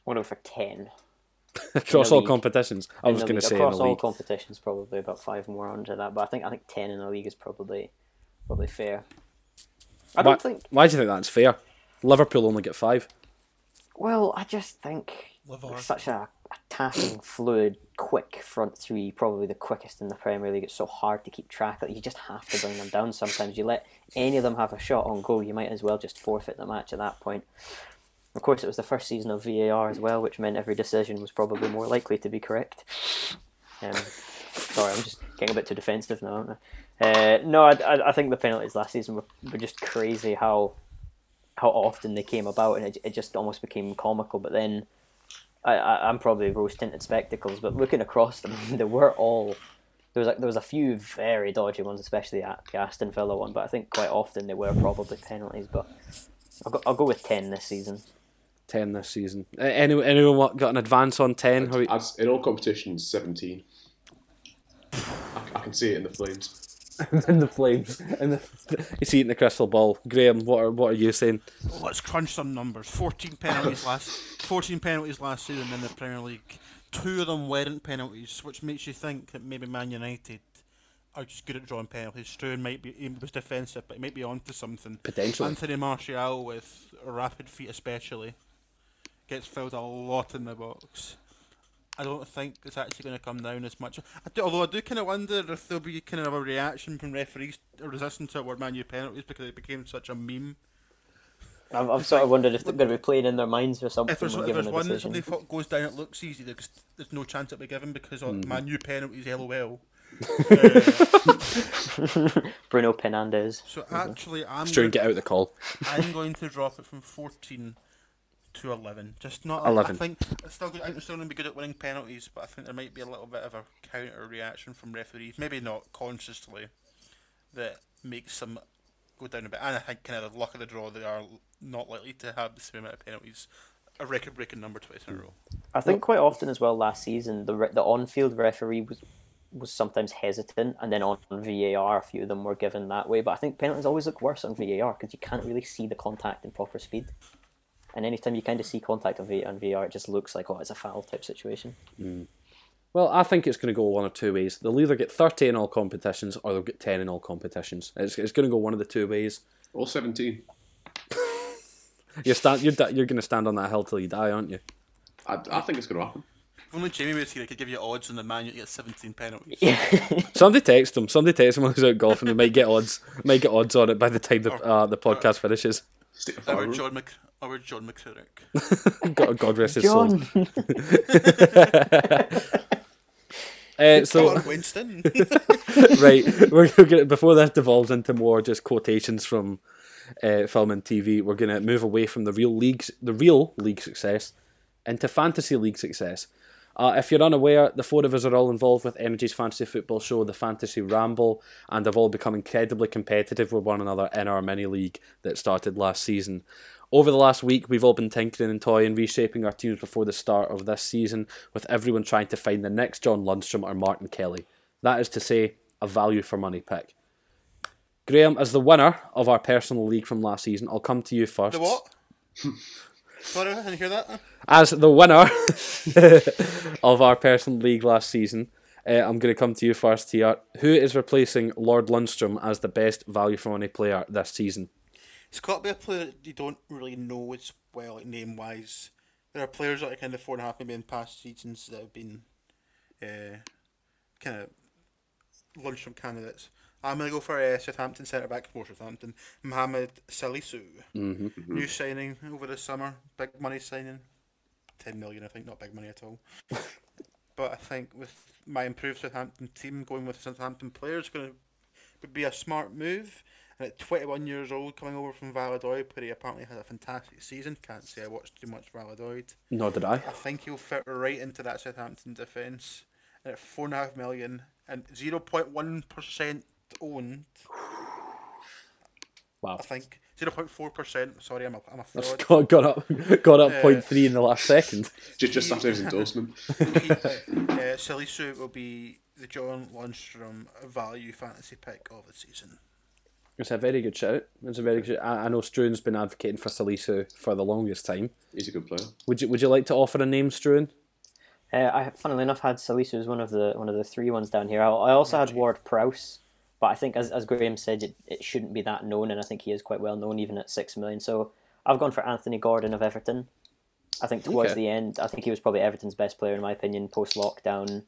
One over ten. across all league. competitions. I In was going to say in across all competitions, probably about five more under that. But I think I think ten in the league is probably probably fair. I Why, don't think. why do you think that's fair? Liverpool only get five. Well, I just think Liver. we're such a attacking, fluid, quick front three, probably the quickest in the Premier League. It's so hard to keep track of. You just have to bring them down. Sometimes you let any of them have a shot on goal, you might as well just forfeit the match at that point. Of course, it was the first season of VAR as well, which meant every decision was probably more likely to be correct. Um, sorry, I'm just getting a bit too defensive now. Aren't I? Uh, no, I, I, I think the penalties last season were, were just crazy how how often they came about, and it, it just almost became comical. But then I, I I'm probably rose tinted spectacles, but looking across them, they were all there was like there was a few very dodgy ones, especially at the Aston Villa one. But I think quite often they were probably penalties. But I'll go, I'll go with ten this season. Ten this season. Uh, anyone, anyone what, got an advance on ten? How, As in all competitions, seventeen. I, I can see it in the flames. in the flames. The, he's eating the crystal ball. Graham, what are what are you saying? Oh, let's crunch some numbers. Fourteen penalties last. Fourteen penalties last season in the Premier League. Two of them weren't penalties, which makes you think that maybe Man United are just good at drawing penalties. Struan might be he was defensive, but he might be onto something. Potentially. Anthony Martial with rapid feet, especially, gets filled a lot in the box. I don't think it's actually going to come down as much. I do, although I do kind of wonder if there'll be kind of a reaction from referees resisting toward Man U penalties because it became such a meme. I've, I've sort of wondered if they're going to be playing in their minds or something If there's, when if there's a one that decision. somebody thought goes down, it looks easy. There's, there's no chance it'll be given because of Man U penalties. LOL. Uh, Bruno Fernandes. so actually, I'm Struan, going, get out the call. I'm going to drop it from 14 to 11. Just not 11. I think it's still good. I think they're still going to be good at winning penalties, but I think there might be a little bit of a counter reaction from referees. Maybe not consciously, that makes them go down a bit. And I think kind of the luck of the draw, they are not likely to have the same amount of penalties. A record-breaking number twice in a row. I think quite often as well last season the re- the on field referee was was sometimes hesitant, and then on VAR a few of them were given that way. But I think penalties always look worse on VAR because you can't really see the contact in proper speed. And anytime you kind of see contact on, v- on VAR, it just looks like oh, it's a foul type situation. Well, I think it's going to go one of two ways. They'll either get 30 in all competitions or they'll get 10 in all competitions. It's, it's going to go one of the two ways. All seventeen. You're, stand, you're, you're going to stand on that hill till you die, aren't you? I, I think it's going to happen. If only Jamie was here, I could give you odds on the man. You get 17 penalties. Somebody text him. Somebody text him when he's out golfing. They might get odds. Might get odds on it by the time the uh, the podcast finishes. Stick a Our fire John Mc, our John McCririck. God, God rest his soul. John. Uh, so Winston. right, we're gonna before this devolves into more just quotations from uh, film and TV. We're gonna move away from the real leagues, the real league success, into fantasy league success. Uh, if you're unaware, the four of us are all involved with Energy's fantasy football show, the Fantasy Ramble, and have all become incredibly competitive with one another in our mini league that started last season. Over the last week, we've all been tinkering and toying, reshaping our teams before the start of this season, with everyone trying to find the next John Lundstram or Martin Kelly. That is to say, a value for money pick. Graham, as the winner of our personal league from last season, I'll come to you first. the what? I didn't hear that. As the winner of our personal league last season, uh, I'm going to come to you first here. Who is replacing Lord Lundstram as the best value for money player this season? It's got to be a player that you don't really know as well, like name wise. There are players that are kind of four and a half maybe in past seasons that have been uh, kind of lunchtime candidates. I'm going to go for uh, Southampton centre back for Southampton, Mohamed Salisu. Mm-hmm. New signing over the summer, big money signing, ten million I think, not big money at all. but I think with my improved Southampton team going with Southampton players, going to would be a smart move. And at 21 years old, coming over from Valladolid, where he apparently had a fantastic season. Can't say I watched too much Valladolid. Nor did I. I think he'll fit right into that Southampton defence. And at four and a half million and 0.1% owned, Wow. I think 0.4%. Sorry, I'm a, I'm a fraud. got, got up, got up Uh, point three in the last second. Just, just after his endorsement. he, uh, Salisu will be the John Lundstram value fantasy pick of the season. It's a very good shout. It's a very good. Shout. I, I know Struan's been advocating for Salisu for the longest time. He's a good player. Would you Would you like to offer a name, Struan? Uh, I funnily enough had Salisu as one of the one of the three ones down here. I, I also had Ward Prowse, but I think as as Graham said, it, it shouldn't be that known, and I think he is quite well known even at six million. So I've gone for Anthony Gordon of Everton. I think towards Okay. the end, I think he was probably Everton's best player in my opinion post lockdown.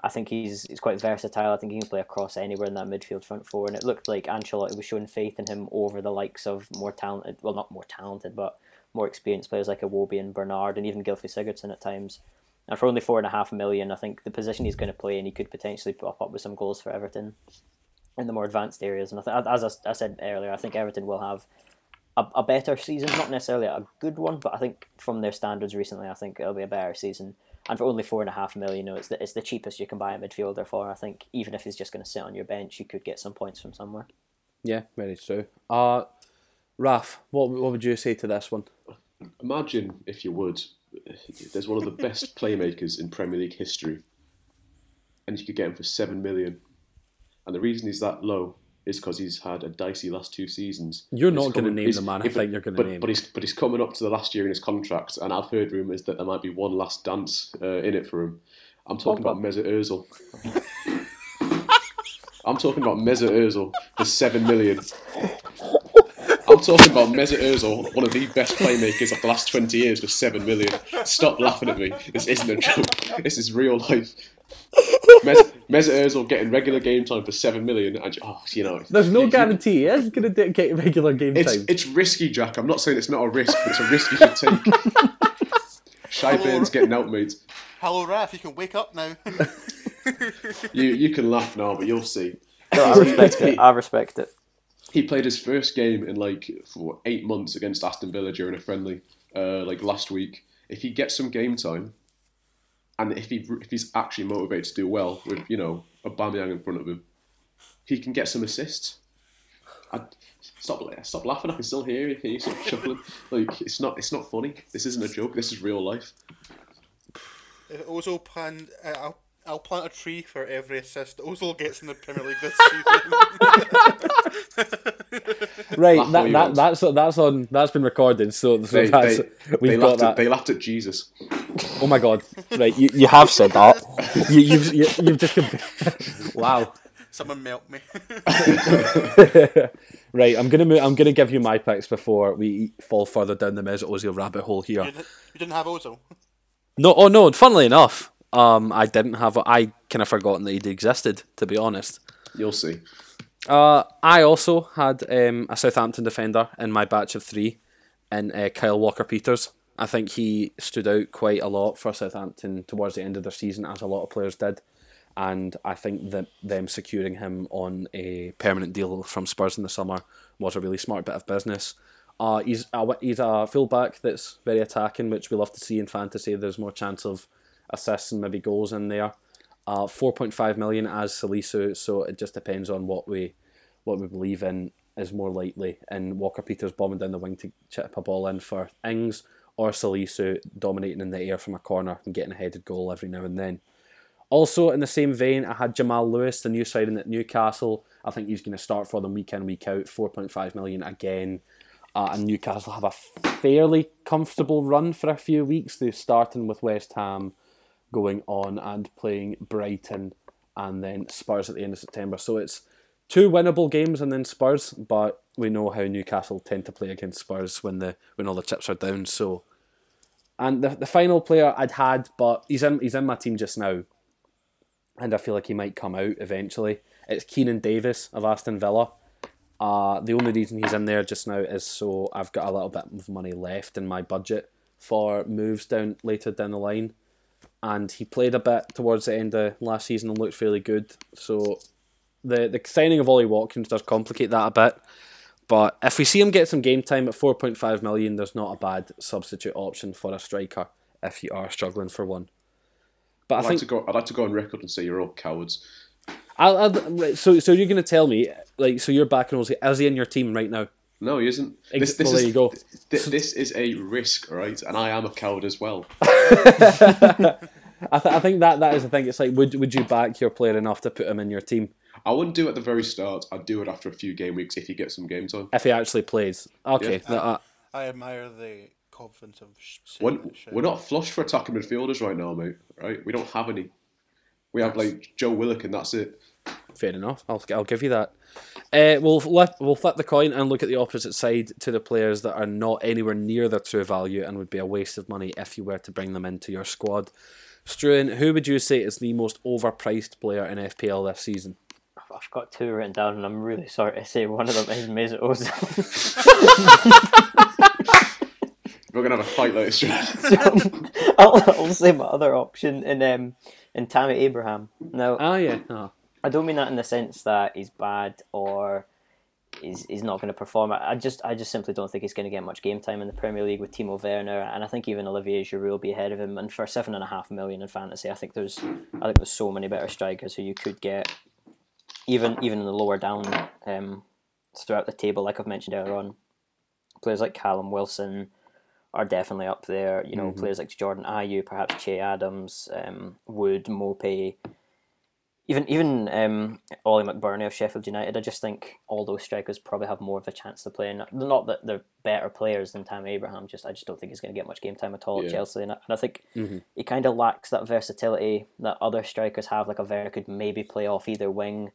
I think he's he's quite versatile. I think he can play across anywhere in that midfield front four, and it looked like Ancelotti was showing faith in him over the likes of more talented, well, not more talented, but more experienced players like Iwobi and Bernard, and even Gylfi Sigurdsson at times. And for only four and a half million, I think the position he's going to play, and he could potentially pop up with some goals for Everton in the more advanced areas. And I th- as I, I said earlier, I think Everton will have a, a better season, not necessarily a good one, but I think from their standards recently, I think it'll be a better season. And for only four and a half million, you know, it's the, it's the cheapest you can buy a midfielder for. I think even if he's just going to sit on your bench, you could get some points from somewhere. Yeah, very true. Uh, Raf, what what would you say to this one? Imagine, if you would, there's one of the best playmakers in Premier League history, and you could get him for seven million. And the reason he's that low is because he's had a dicey last two seasons. You're He's not gonna coming- name the man I think you're gonna but, name. But he's but he's coming up to the last year in his contract, and I've heard rumours that there might be one last dance uh, in it for him. I'm talking about Mesut Ozil. I'm talking about Mesut Ozil for seven million. I'm talking about Mesut Ozil, one of the best playmakers of the last 20 years, for seven million. Stop laughing at me. This isn't a joke. This is real life. Mes- Mesut Ozil getting regular game time for seven million. And, oh, you know, There's no guarantee he is going to get regular game It's time. it's risky, Jack. I'm not saying it's not a risk, but it's a risk you should take. Shy Hello. Burns getting out, mate. Hello, Raf. You can wake up now. You you can laugh now, but you'll see. No, I respect it. I respect it. He played his first game in like for eight months against Aston Villa during a friendly, uh, like last week. If he gets some game time, and if he if he's actually motivated to do well with you know Aubameyang in front of him, he can get some assists. I, stop stop laughing! I can still hear you. Hear you sort of chuckling. Like it's not it's not funny. This isn't a joke. This is real life. If all planned, uh, I'll, I'll plant a tree for every assist Ozil gets in the Premier League this season. right, Laugh that, that that's that's on that's been recorded. So, so They, that's, they, we've they got laughed that. At, they laughed at Jesus. Oh my god! Right, you, you have said that. you, you've you, you've just comp- wow. Someone melt me. Right, I'm gonna move, I'm gonna give you my picks before we fall further down the Mesut Ozil rabbit hole here. you, didn't, you didn't have Ozil. No, oh no. Funnily enough, um, I didn't have. I kind of forgotten that he'd existed. To be honest, You'll see. Uh, I also had um, a Southampton defender in my batch of three, in uh, Kyle Walker Peters. I think he stood out quite a lot for Southampton towards the end of their season, as a lot of players did. And I think that them securing him on a permanent deal from Spurs in the summer was a really smart bit of business. Uh, he's a, he's a fullback that's very attacking, which we love to see in fantasy. There's more chance of assists and maybe goals in there. Uh, 4.5 million as Salisu, so it just depends on what we what we believe in is more likely. And Walker Peters bombing down the wing to chip a ball in for Ings, or Salisu dominating in the air from a corner and getting a headed goal every now and then. Also, in the same vein, I had Jamal Lewis, the new signing at Newcastle. I think he's going to start for them week in, week out. 4.5 million again. Uh, and Newcastle have a fairly comfortable run for a few weeks. They're starting with West Ham, going on and playing Brighton and then Spurs at the end of September. So it's two winnable games and then Spurs, but we know how Newcastle tend to play against Spurs when the when all the chips are down. So, and the the final player I'd had, but he's in he's in my team just now, and I feel like he might come out eventually. It's Keinan Davis of Aston Villa. Uh, the only reason he's in there just now is so I've got a little bit of money left in my budget for moves down later down the line and he played a bit towards the end of last season and looked fairly good. So the the signing of Ollie Watkins does complicate that a bit. But if we see him get some game time at 4.5 million, there's not a bad substitute option for a striker if you are struggling for one. But I I'd like think to go. I'd like to go on record and say you're all cowards. I'll, I'll, so. So you're going to tell me, like, so you're back and will Ozzy? Is he in your team right now? No, he isn't. Ex- This, this well, is, there you go. th- this is a risk, right? And I am a coward as well. I, th- I think that that is the thing. It's like, would would you back your player enough to put him in your team I wouldn't do it at the very start. I'd do it after a few game weeks if he gets some game time. if he actually plays? Okay, Yeah. th- uh, I admire the confidence of We're, saying that shit. we're not flush for attacking midfielders right now, mate. Right? We don't have any. We have like Joe Willock, and that's it. Fair enough. I'll, I'll give you that. Uh, we'll flip, we'll flip the coin and look at the opposite side to the players that are not anywhere near their true value and would be a waste of money if you were to bring them into your squad. Struan, who would you say is the most overpriced player in FPL this season? I've got two written down, and I'm really sorry to say one of them is Mesut Ozil. We're gonna have a fight later. Stuart. so, I'll, I'll say my other option in um in Tammy Abraham. No. Oh yeah. Oh. I don't mean that in the sense that he's bad or he's, he's not going to perform. I just I just simply don't think he's going to get much game time in the Premier League with Timo Werner, and I think even Olivier Giroud will be ahead of him. And for seven and a half million in fantasy, I think there's I think there's so many better strikers who you could get, even even in the lower down um, throughout the table. Like I've mentioned earlier on, players like Callum Wilson are definitely up there. You know, players like Jordan Ayew, perhaps Che Adams, um, Wood, Maupay even even um, Ollie McBurnie of Sheffield United, I just think all those strikers probably have more of a chance to play. And not that they're better players than Tammy Abraham, just I just don't think he's going to get much game time at all at Chelsea. And I, and I think he kind of lacks that versatility that other strikers have. Like a Vera could maybe play off either wing,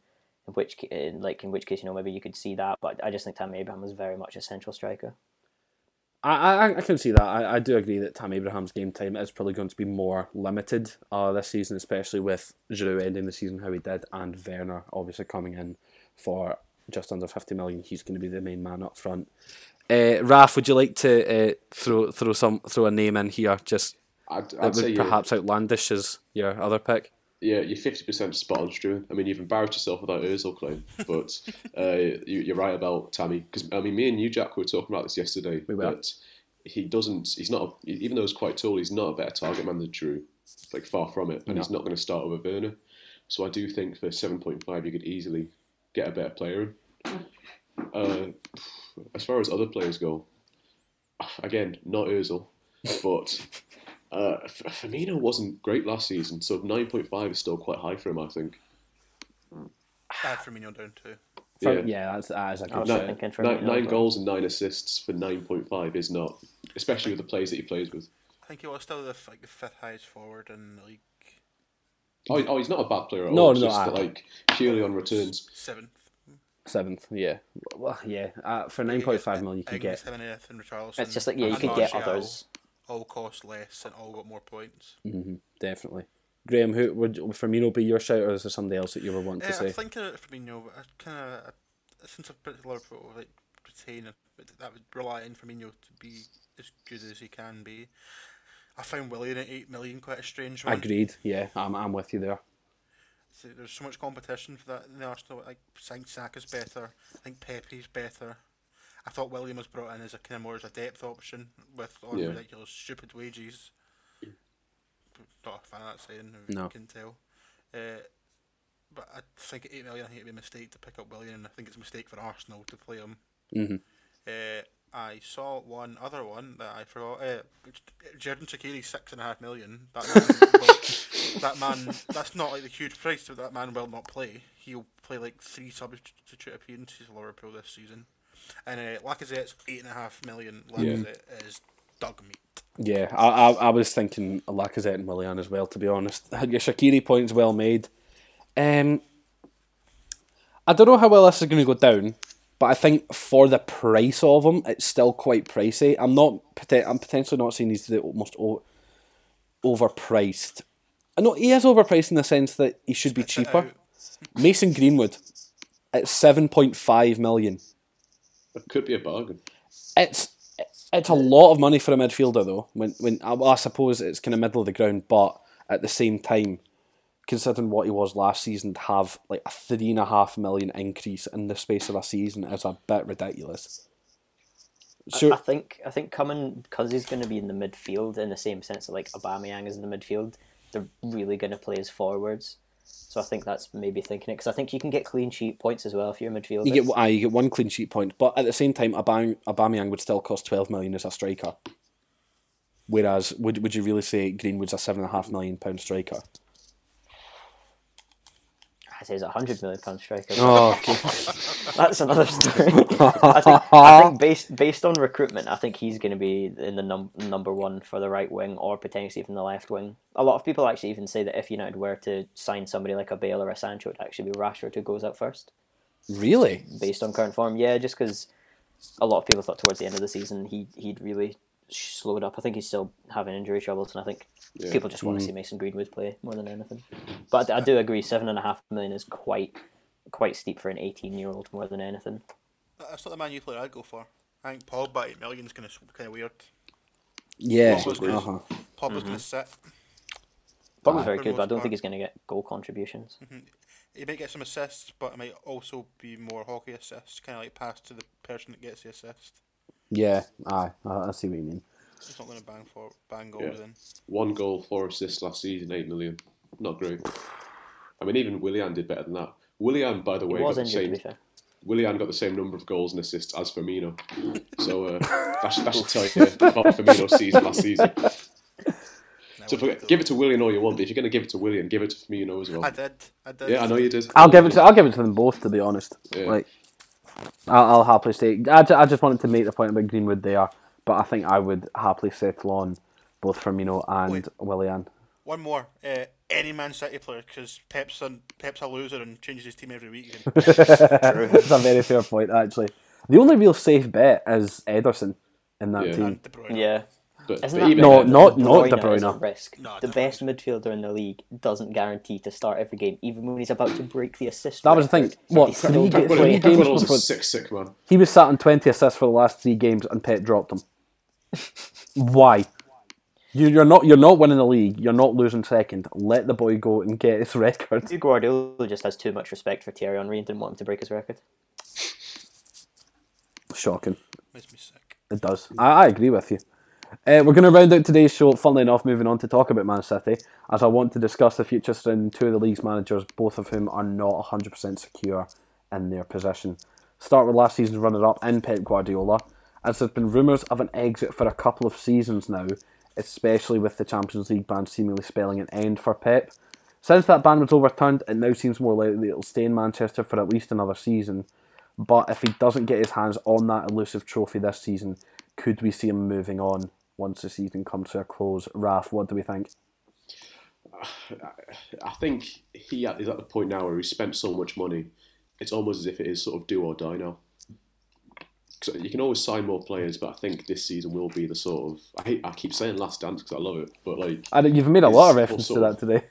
in which in, like in which case you know maybe you could see that. But I just think Tammy Abraham is very much a central striker. I, I, I can see that. I, I do agree that Tam Abraham's game time is probably going to be more limited uh, this season, especially with Giroud ending the season how he did, and Werner obviously coming in for just under 50 million. He's going to be the main man up front. Uh, Raf, would you like to uh, throw throw some throw a name in here, just I'd, that I'd say would perhaps outlandish as your other pick? Yeah, you're fifty percent spot on, Struan. I mean, you've embarrassed yourself with that Özil claim, but uh, you, you're right about Tammy. Because I mean, me and you, Jack, were talking about this yesterday. We were. That he doesn't. He's not. A, even though he's quite tall, he's not a better target man than Giroud. Like far from it, and he's not going to start over Werner. So I do think for seven point five, you could easily get a better player. in. Uh, as far as other players go, again, not Özil, but uh, Firmino wasn't great last season, so 9.5 is still quite high for him, I think. I had Firmino down too. For- Yeah. yeah, that's, that is a I good was thinking for Nine, nine goals and nine assists for 9.5 is not, especially with the players that he plays with. I think he was still the, like, the fifth highest forward in the league. Oh, oh he's not a bad player at No, all. no, just I- like purely on returns. Seventh. Seventh, yeah. Well, yeah. Uh, for 9.5 million, you could get. Seventh and Richarlison. It's just like yeah, you could get Martial others. All cost less and all got more points. hmm definitely. Graham, who would Firmino be your shout, or is there somebody else that you were wanting to say? I'm thinking of Firmino, but I kind of since I've put Liverpool like retain that would rely on Firmino to be as good as he can be. I found Willian at eight million quite a strange one. Agreed. Yeah, I'm, I'm with you there. So there's so much competition for that in the Arsenal. Like, I think Saka's better. I think Pepe's better. I thought Willian was brought in as a kind of more as a depth option with all Yeah. ridiculous stupid wages. Not a fan of that saying. You No. can tell. Uh, but I think at eight million, I think it'd be a mistake to pick up Willian, and I think it's a mistake for Arsenal to play him. hmm Uh, I saw one other one that I forgot. Uh, Xherdan Shaqiri six and a half million. That man, will, that man, that's not like the huge price, but that man will not play. He'll play like three substitute appearances for Liverpool this season. And uh, Lacazette's eight and a half million. Lacazette is dog meat. Yeah, I, I, I was thinking Lacazette and Willian as well, to be honest. Your Shaqiri point's well made. Um, I don't know how well this is going to go down, but I think for the price of them, it's still quite pricey. I'm not. I'm potentially not saying he's the most o- overpriced. I know he is overpriced in the sense that he should be cheaper. Mason Greenwood, at seven point five million. It could be a bargain. It's it's a lot of money for a midfielder though. When when I- well, I suppose it's kind of middle of the ground, but at the same time, considering what he was last season, to have like a three and a half million increase in the space of a season is a bit ridiculous. I- I think I think coming because he's going to be in the midfield in the same sense that like Aubameyang is in the midfield. They're really going to play as forwards, so I think that's maybe thinking it because I think you can get clean sheet points as well if you're a midfielder. you get aye, you get one clean sheet point, but at the same time, Aubame- Aubameyang would still cost twelve million as a striker. Whereas, would would you really say Greenwood's a seven and a half million pound striker? I say he's a hundred million pound striker. Oh, That's another story. I think, I think based based on recruitment, I think he's going to be in the num- number one for the right wing or potentially even the left wing. A lot of people actually even say that if United were to sign somebody like a Bale or a Sancho, it'd actually be Rashford who goes up first really? based on current form. Yeah, just because a lot of people thought towards the end of the season he he'd really slowed up. I think he's still having injury troubles, and I think Yeah. people just want to mm. see Mason Greenwood play more than anything. But I do agree, seven and a half million is quite quite steep for an eighteen year old more than anything. That's not the man you player I'd go for. I think Paul at eight million is kind of kind of weird. Yeah. Also agrees. Uh-huh. Pogba's going to sit. Probably Aye. very good, but I don't part. think he's going to get goal contributions. Mm-hmm. He might get some assists, but it might also be more hockey assists, kind of like pass to the person that gets the assist. Yeah, aye, I, I see what you mean. He's not going to bang for bang goals Yeah. in. One goal, four assists last season, eight million. Not great. I mean, even Willian did better than that. Willian, by the way, was got the injured, to same. Willian got the same number of goals and assists as Firmino. So uh, that, should, that should tell you about Firmino's season last season. So forget, give it to Willian all you want, but if you're going to give it to Willian, give it to Firmino as do? I well. did. I did. Yeah, I know you did. I'll give it to I'll give it to them both. To be honest, Yeah. like I'll, I'll happily say. I, ju- I just wanted to make the point about Greenwood there, but I think I would happily settle on both Firmino and Wait. Willian. One more. Uh, any Man City player, because Pep's a, Pep's a loser and changes his team every week. That's a very fair point, actually. The only real safe bet is Ederson in that Yeah. team. and De Bruyne. Yeah. But, Isn't but that even No, then- not- not De is a Bruyne. risk. No, the best midfielder in the league doesn't guarantee to start every game, even when he's about to break the assist. That was the record. thing. What He's three, still ga- gonna three play. games Aguero was a sick, sick man. he was sat on twenty assists for the last three games, and Pep dropped him. Why? You, you're not you're not winning the league. You're not losing second. Let the boy go and get his record. Pep Guardiola just has too much respect for Thierry Henry and didn't want him to break his record. Shocking. Makes me sick. It does. I, I agree with you. Uh, we're going to round out today's show, funnily enough, moving on to talk about Man City, as I want to discuss the future surrounding two of the league's managers, both of whom are not 100% secure in their position. Start with last season's runner up in Pep Guardiola, as there's been rumours of an exit for a couple of seasons now, especially with the Champions League ban seemingly spelling an end for Pep. Since that ban was overturned, it now seems more likely he'll stay in Manchester for at least another season. But if he doesn't get his hands on that elusive trophy this season, could we see him moving on once the season comes to a close? Raf, what do we think? I think he is at the point now where he's spent so much money, it's almost as if it is sort of do or die now. So you can always sign more players, but I think this season will be the sort of I hate I keep saying last dance because I love it, but like I don't- you've made a lot of reference to that today.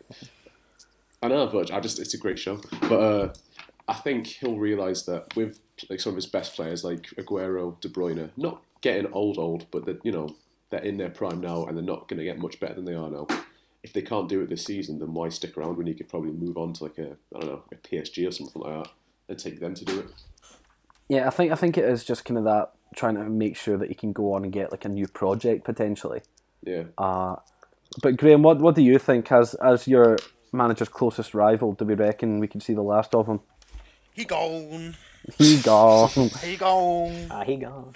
I know, but I just it's a great show. But uh, I think he'll realise that with like some of his best players like Aguero, De Bruyne, not getting old old, but that you know they're in their prime now and they're not going to get much better than they are now. If they can't do it this season, then why stick around when you could probably move on to like a I don't know a PSG or something like that and take them to do it. Yeah, I think I think it is just kind of that trying to make sure that he can go on and get like a new project potentially. Yeah. Uh, but Graham, what what do you think as as your manager's closest rival? Do we reckon we can see the last of him? He gone. He gone. He gone. Ah, he gone.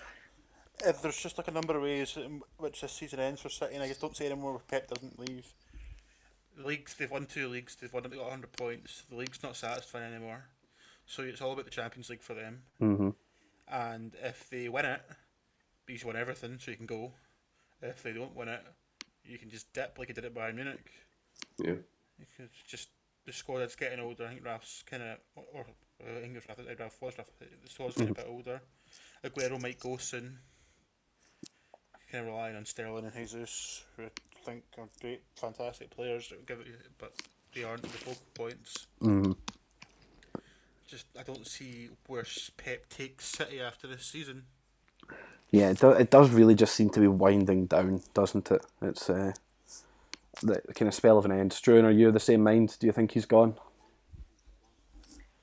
If there's just like a number of ways in which this season ends for City, and I just don't see anymore where Pep doesn't leave. The leagues, they've won two leagues, they've won, they got 100 points. The league's not satisfying anymore. So it's all about the Champions League for them. hmm And if they win it, Bees won everything, so you can go. If they don't win it, you can just dip like you did at Bayern Munich. Yeah. You could just the squad that's getting older. I think Ralph's kind of or, or uh, English Ralph, uh, Ralph was Ralph. The squad's getting a bit older. Aguero might go soon. Kind of relying on Sterling and Jesus, who I think are great, fantastic players. that Give it, but they aren't the focal points. hmm Just I don't see where Pep takes City after this season. Yeah, it, do, it does really just seem to be winding down, doesn't it? It's uh, the kind of spell of an end. Struan, are you of the same mind? Do you think he's gone?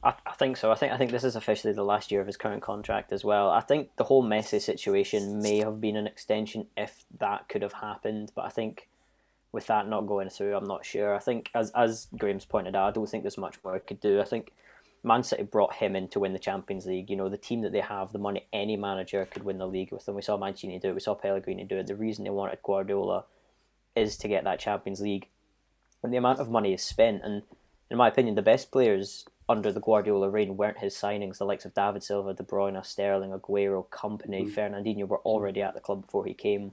I, I think so. I think I think this is officially the last year of his current contract as well. I think the whole Messi situation may have been an extension if that could have happened, but I think with that not going through, I'm not sure. I think as as Graham's pointed out, I don't think there's much more he could do. I think Man City brought him in to win the Champions League. You know, the team that they have, the money any manager could win the league with them. We saw Mancini do it. We saw Pellegrini do it. The reason they wanted Guardiola is to get that Champions League. And the amount of money is spent, and in my opinion, the best players under the Guardiola reign weren't his signings. The likes of David Silva, De Bruyne, Sterling, Aguero, Kompany, mm-hmm. Fernandinho were already mm-hmm. at the club before he came.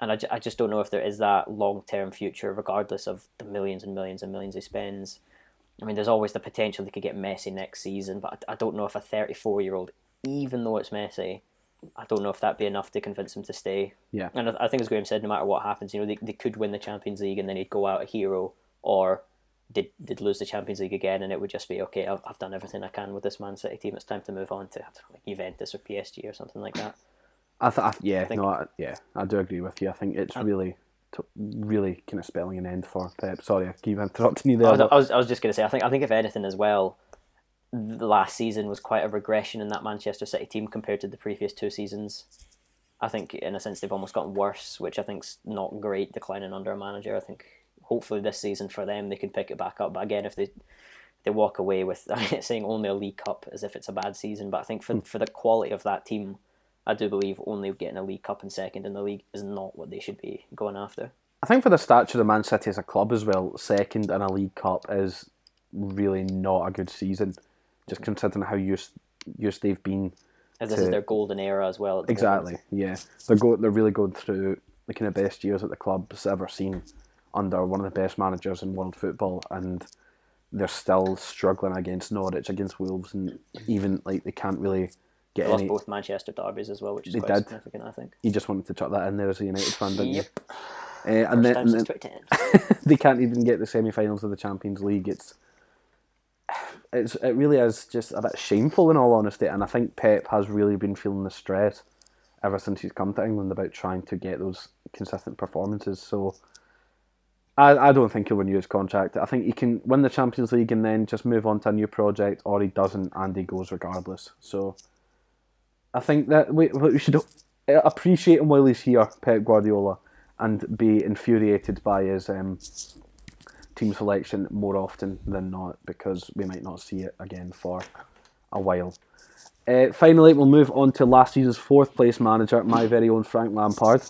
And I, ju- I just don't know if there is that long term future, regardless of the millions and millions and millions he spends. I mean, there's always the potential they could get Messi next season, but I, I don't know if a 34 year old, even though it's Messi, I don't know if that'd be enough to convince him to stay. Yeah. And I, I think, as Graham said, no matter what happens, you know, they, they could win the Champions League and then he'd go out a hero, or did did lose the Champions League again, and it would just be okay. I've, I've done everything I can with this Man City team. It's time to move on to like Juventus or PSG or something like that. I, th- I yeah, think- no, I, yeah, I do agree with you. I think it's really, t- really kind of spelling an end for Pep. Sorry, I keep interrupting you I there. was, I was, I was just going to say, I think, I think if anything as well, the last season was quite a regression in that Manchester City team compared to the previous two seasons. I think, in a sense, they've almost gotten worse, which I think's not great. Declining under a manager, I think hopefully this season for them they can pick it back up. But again, if they they walk away with saying only a League Cup as if it's a bad season, but I think for hmm. for the quality of that team, I do believe only getting a League Cup and second in the league is not what they should be going after. I think for the stature of Man City as a club as well, second in a League Cup is really not a good season. Just considering how used used they've been. As this To- is their golden era as well. the moment. Exactly, yeah. They're go they're really going through the kind of best years that the club's ever seen under one of the best managers in world football, and they're still struggling against Norwich, against Wolves, and even like they can't really get They lost any. both Manchester derbies as well, which is They quite did. significant, I think. You just wanted to chuck that in there as a United fan, didn't Yep. you? Uh, and then, and then they can't even get the semi-finals of the Champions League. It's it's it really is just a bit shameful in all honesty, and I think Pep has really been feeling the stress ever since he's come to England about trying to get those consistent performances. So I I don't think he'll renew his contract. I think he can win the Champions League and then just move on to a new project, or he doesn't and he goes regardless. So I think that we we should appreciate him while he's here, Pep Guardiola, and be infuriated by his um, team selection more often than not because we might not see it again for a while. Uh, finally, we'll move on to last season's fourth place manager, my very own Frank Lampard.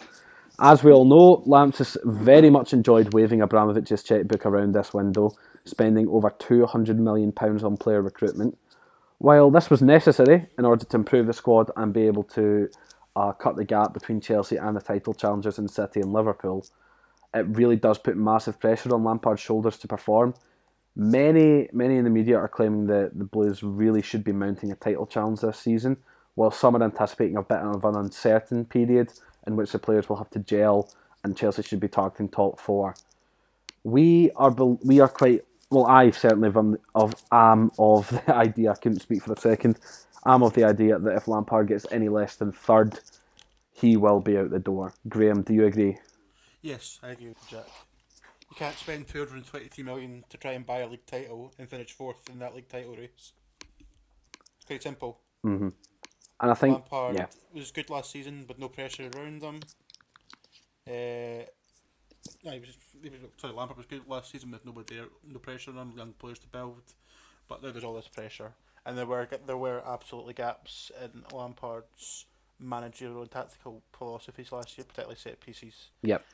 As we all know, Lamps has very much enjoyed waving Abramovich's checkbook around this window, spending over £200 million on player recruitment. While this was necessary in order to improve the squad and be able to uh, cut the gap between Chelsea and the title challengers in City and Liverpool, it really does put massive pressure on Lampard's shoulders to perform. Many, many in the media are claiming that the Blues really should be mounting a title challenge this season, while some are anticipating a bit of an uncertain period in which the players will have to gel and Chelsea should be targeting top four. We are we are quite well, I certainly am of am of the idea. I couldn't speak for a second. I'm of the idea that if Lampard gets any less than third, he will be out the door. Graham, do you agree? Yes, I agree with Jack. You can't spend 223 million to try and buy a league title and finish fourth in that league title race. It's quite simple. Mm-hmm. And I think, Lampard yeah, was good last season, but no pressure around them. Uh, no, he was, he was, sorry, Lampard was good last season with nobody there, no pressure on him, young players to build. But now there's all this pressure, and there were there were absolutely gaps in Lampard's managerial and tactical philosophies last year, particularly set pieces. yep.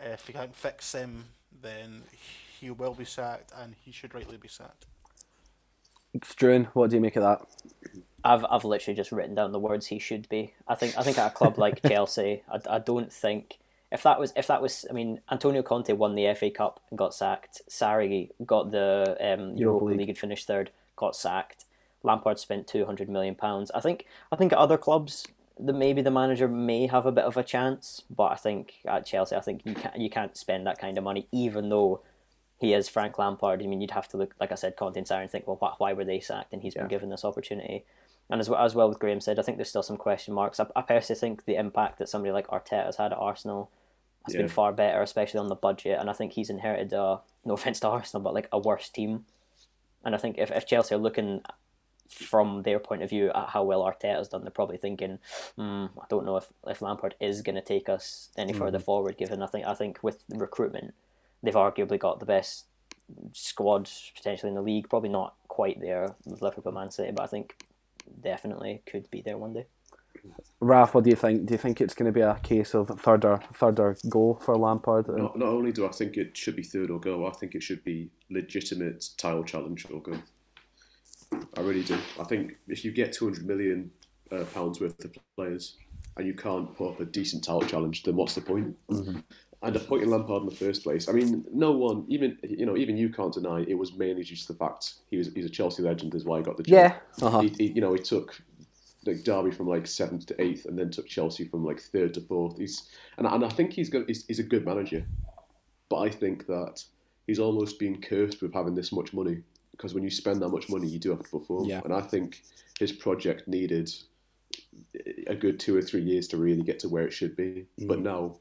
If he can't fix them, then he will be sacked, and he should rightly be sacked. Struan, what do you make of that? I've I've literally just written down the words he should be. I think I think at a club like Chelsea, I, I don't think if that was if that was I mean Antonio Conte won the FA Cup and got sacked. Sarri got the um, Europa League. League. and finished third, got sacked. Lampard spent two hundred million pounds. I think I think at other clubs the maybe the manager may have a bit of a chance, but I think at Chelsea I think you can't you can't spend that kind of money even though he is Frank Lampard. I mean, you'd have to look, like I said, Conte and Sarri and think, well, why, why were they sacked? And he's Yeah. been given this opportunity. And as well, as well with Graham said, I think there's still some question marks. I, I personally think the impact that somebody like Arteta has had at Arsenal has been far better, especially on the budget. And I think he's inherited, uh, no offense to Arsenal, but like a worse team. And I think if, if Chelsea are looking from their point of view at how well Arteta has done, they're probably thinking, hmm, I don't know if, if Lampard is going to take us any further forward. Given I think I think with recruitment, they've arguably got the best squad potentially in the league. Probably not quite there with Liverpool, Man City, but I think definitely could be there one day. Raf, what do you think? Do you think it's going to be a case of third or third or goal for Lampard? Not, not only do I think it should be third or go, I think it should be legitimate title challenge or go. I really do. I think if you get 200 million uh, pounds worth of players and you can't put up a decent title challenge, then what's the point? And appointing Lampard in the first place, I mean, no one, even you know, even you can't deny it was mainly due to the fact he was he's a Chelsea legend, is why he got the job. Yeah. Uh-huh. He, he, you know, he took like Derby from like seventh to eighth, and then took Chelsea from like third to fourth. He's and, I- and I think he's good. He's, he's a good manager, but I think that he's almost been cursed with having this much money because when you spend that much money, you do have to perform. Yeah. And I think his project needed a good two or three years to really get to where it should be. But now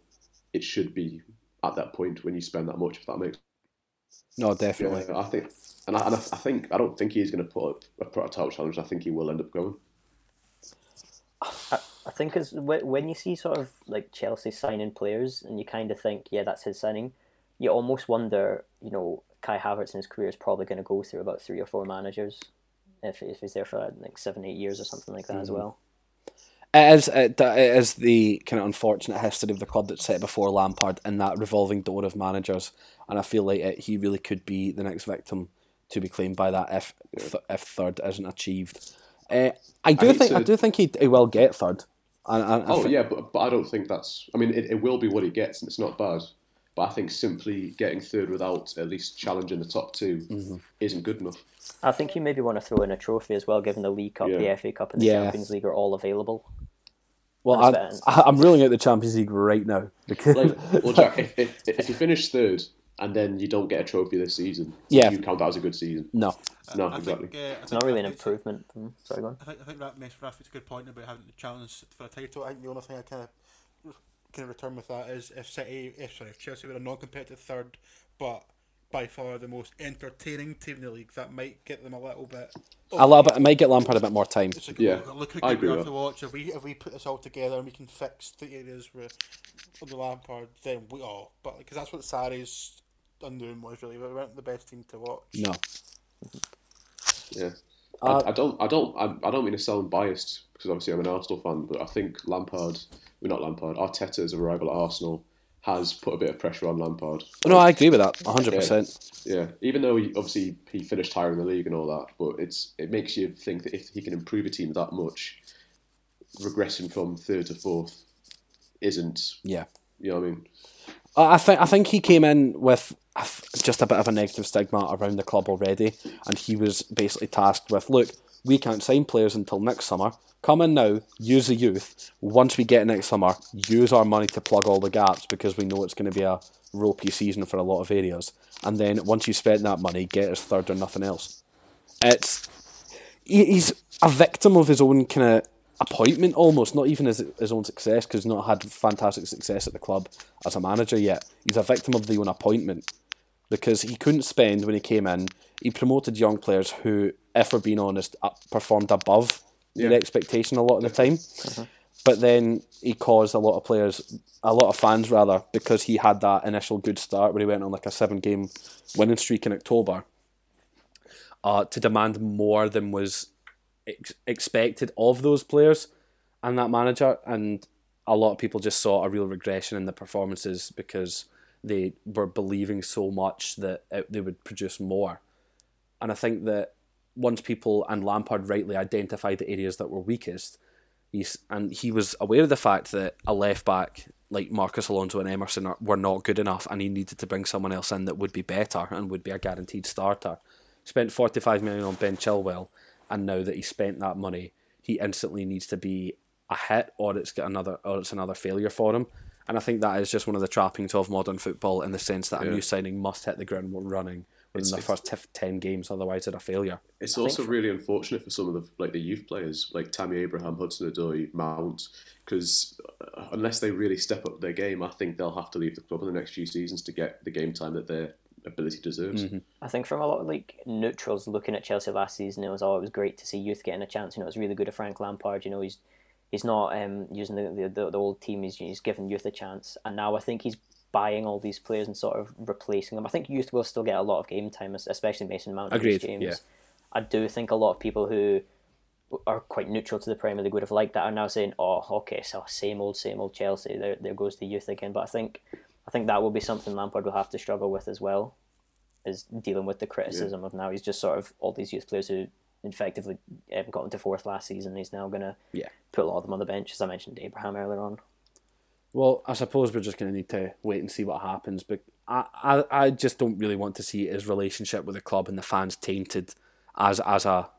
it should be at that point when you spend that much. If that makes No, definitely. yeah, I think, and I, and I I think I don't think he's going to put up a, put a title challenge. I think he will end up going. I think as wh- when you see sort of like Chelsea signing players, and you kind of think, yeah, that's his signing. You almost wonder, you know, Kai Havertz in his career is probably going to go through about three or four managers, if if he's there for like seven, eight years or something like that as hmm. well. It is, it, it is the kind of unfortunate history of the club that's set before Lampard and that revolving door of managers, and I feel like it, he really could be the next victim to be claimed by that if th- if third isn't achieved. Uh, I do hate think I do think he, he will get third. And, and I Oh thi- yeah, but but I don't think that's. I mean, it, it will be what he gets, and it's not bad. But I think simply getting third without at least challenging the top 2 Mm-hmm. isn't good enough. I think you maybe want to throw in a trophy as well, given the League Cup, Yeah. the FA Cup, and the Yeah. Champions League are all available. Well, I, fair. I'm ruling out the Champions League right now because Like, well, Jack, if, if, if you finish third and then you don't get a trophy this season, Yeah. you count that as a good season. no, No, I exactly. think, uh, I It's think not really an improvement. Hmm, Sorry, go on. I think I think that makes Raf makes a good point about having the challenge for a title. I think the only thing I kind of kind of return with that is if City, if sorry, if Chelsea were a non-competitive third, but by far the most entertaining team in the league, that might get them a little bit. a little bit. It might get Lampard a bit more time. It's like, Yeah, look, look how I agree are with to watch. If we if we put this all together and we can fix the areas where on the Lampard, then we all. But because that's what Sarri's undoing was really. We weren't the best team to watch. No, Yeah. Uh, I, I don't. I don't. I, I don't mean to sound biased because obviously I'm an Arsenal fan, but I think Lampard, We're well, not Lampard, Arteta as a rival at Arsenal has put a bit of pressure on Lampard. no, I agree with that. hundred percent. Yeah, even though he, obviously he finished higher in the league and all that, but it's it makes you think that if he can improve a team that much, regressing from third to fourth isn't. Yeah. You know what I mean? I I think I think he came in with just a bit of a negative stigma around the club already, and he was basically tasked with, look, we can't sign players until next summer. Come in now, use the youth. Once we get next summer, use our money to plug all the gaps because we know it's going to be a ropey season for a lot of areas. And then once you spend that money, get us third or nothing else. It's he's a victim of his own kind of appointment almost, not even his, his own success because he's not had fantastic success at the club as a manager yet. He's a victim of the own appointment because he couldn't spend when he came in. He promoted young players who, if we're being honest, performed above yeah. their expectation a lot of the time. Uh-huh. But then he caused a lot of players, a lot of fans rather, because he had that initial good start where he went on like a seven game winning streak in October, uh, to demand more than was ex- expected of those players and that manager. And a lot of people just saw a real regression in the performances because they were believing so much that it, they would produce more. And I think that once people and Lampard rightly identified the areas that were weakest, he's and he was aware of the fact that a left back like Marcos Alonso and Emerson are, were not good enough, and he needed to bring someone else in that would be better and would be a guaranteed starter. Spent forty five million on Ben Chilwell, and now that he spent that money, he instantly needs to be a hit, or it's get another, or it's another failure for him. And I think that is just one of the trappings of modern football in the sense that yeah. a new signing must hit the ground running within the first t- ten games, otherwise they're a failure. It's I also really unfortunate for some of the like the youth players like Tammy Abraham, Hudson Odoi, Mount, because uh, unless they really step up their game, I think they'll have to leave the club in the next few seasons to get the game time that their ability deserves. Mm-hmm. I think from a lot of like neutrals looking at Chelsea last season, it was oh, it was great to see youth getting a chance. You know, it was really good of Frank Lampard. You know, he's he's not um, using the, the, the old team. He's, he's giving youth a chance, and now I think he's buying all these players and sort of replacing them. I think youth will still get a lot of game time, especially Mason Mount and James. Yeah. I do think a lot of people who are quite neutral to the Premier League would have liked that are now saying, "Oh, okay, so same old, same old Chelsea. There, there goes the youth again." But I think, I think that will be something Lampard will have to struggle with as well, is dealing with the criticism yeah. of now he's just sort of all these youth players who effectively um, got into fourth last season. He's now going to yeah. put a lot of them on the bench, as I mentioned Abraham earlier on. Well, I suppose we're just going to need to wait and see what happens. But I, I, I just don't really want to see his relationship with the club and the fans tainted as as a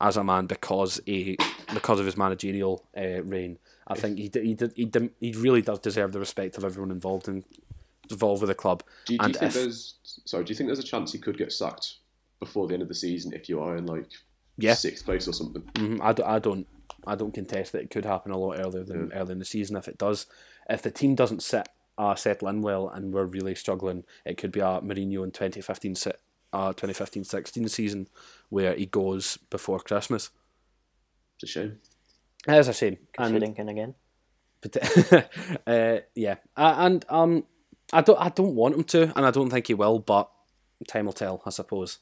as a man because he because of his managerial uh, reign. I think he he did, he did, he really does deserve the respect of everyone involved in involved with the club. Do you, do you think if, there's sorry? Do you think there's a chance he could get sacked before the end of the season if you are in like yeah. sixth place or something. Mm-hmm. I, don't, I don't I don't contest that it could happen a lot earlier than yeah. early in the season. If it does, if the team doesn't sit uh, settle in well and we're really struggling, it could be a Mourinho in 2015 uh, 2015-16 season where he goes before Christmas. It's a shame. It is a shame. Considering again. But, uh, yeah, and um, I don't I don't want him to, and I don't think he will, but time will tell, I suppose.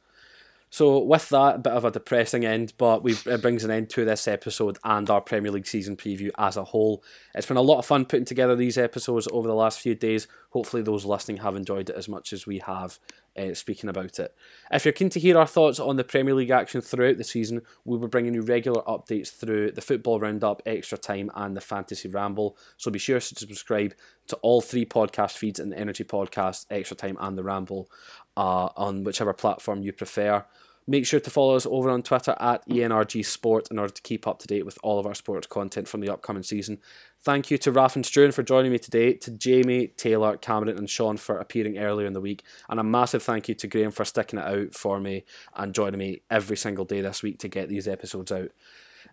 So with that, a bit of a depressing end, but we it brings an end to this episode and our Premier League season preview as a whole. It's been a lot of fun putting together these episodes over the last few days. Hopefully, those listening have enjoyed it as much as we have uh, speaking about it. If you're keen to hear our thoughts on the Premier League action throughout the season, we'll be bringing you regular updates through the Football Roundup, Extra Time, and the Fantasy Ramble. So be sure to subscribe to all three podcast feeds in the Energy Podcast, Extra Time, and the Ramble uh, on whichever platform you prefer. Make sure to follow us over on Twitter at ENRG Sport in order to keep up to date with all of our sports content from the upcoming season. Thank you to Raf and Struan for joining me today, to Jamie, Taylor, Cameron, and Sean for appearing earlier in the week, and a massive thank you to Graham for sticking it out for me and joining me every single day this week to get these episodes out.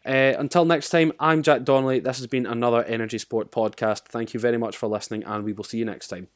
Uh, until next time, I'm Jack Donnelly. This has been another Energy Sport podcast. Thank you very much for listening, and we will see you next time.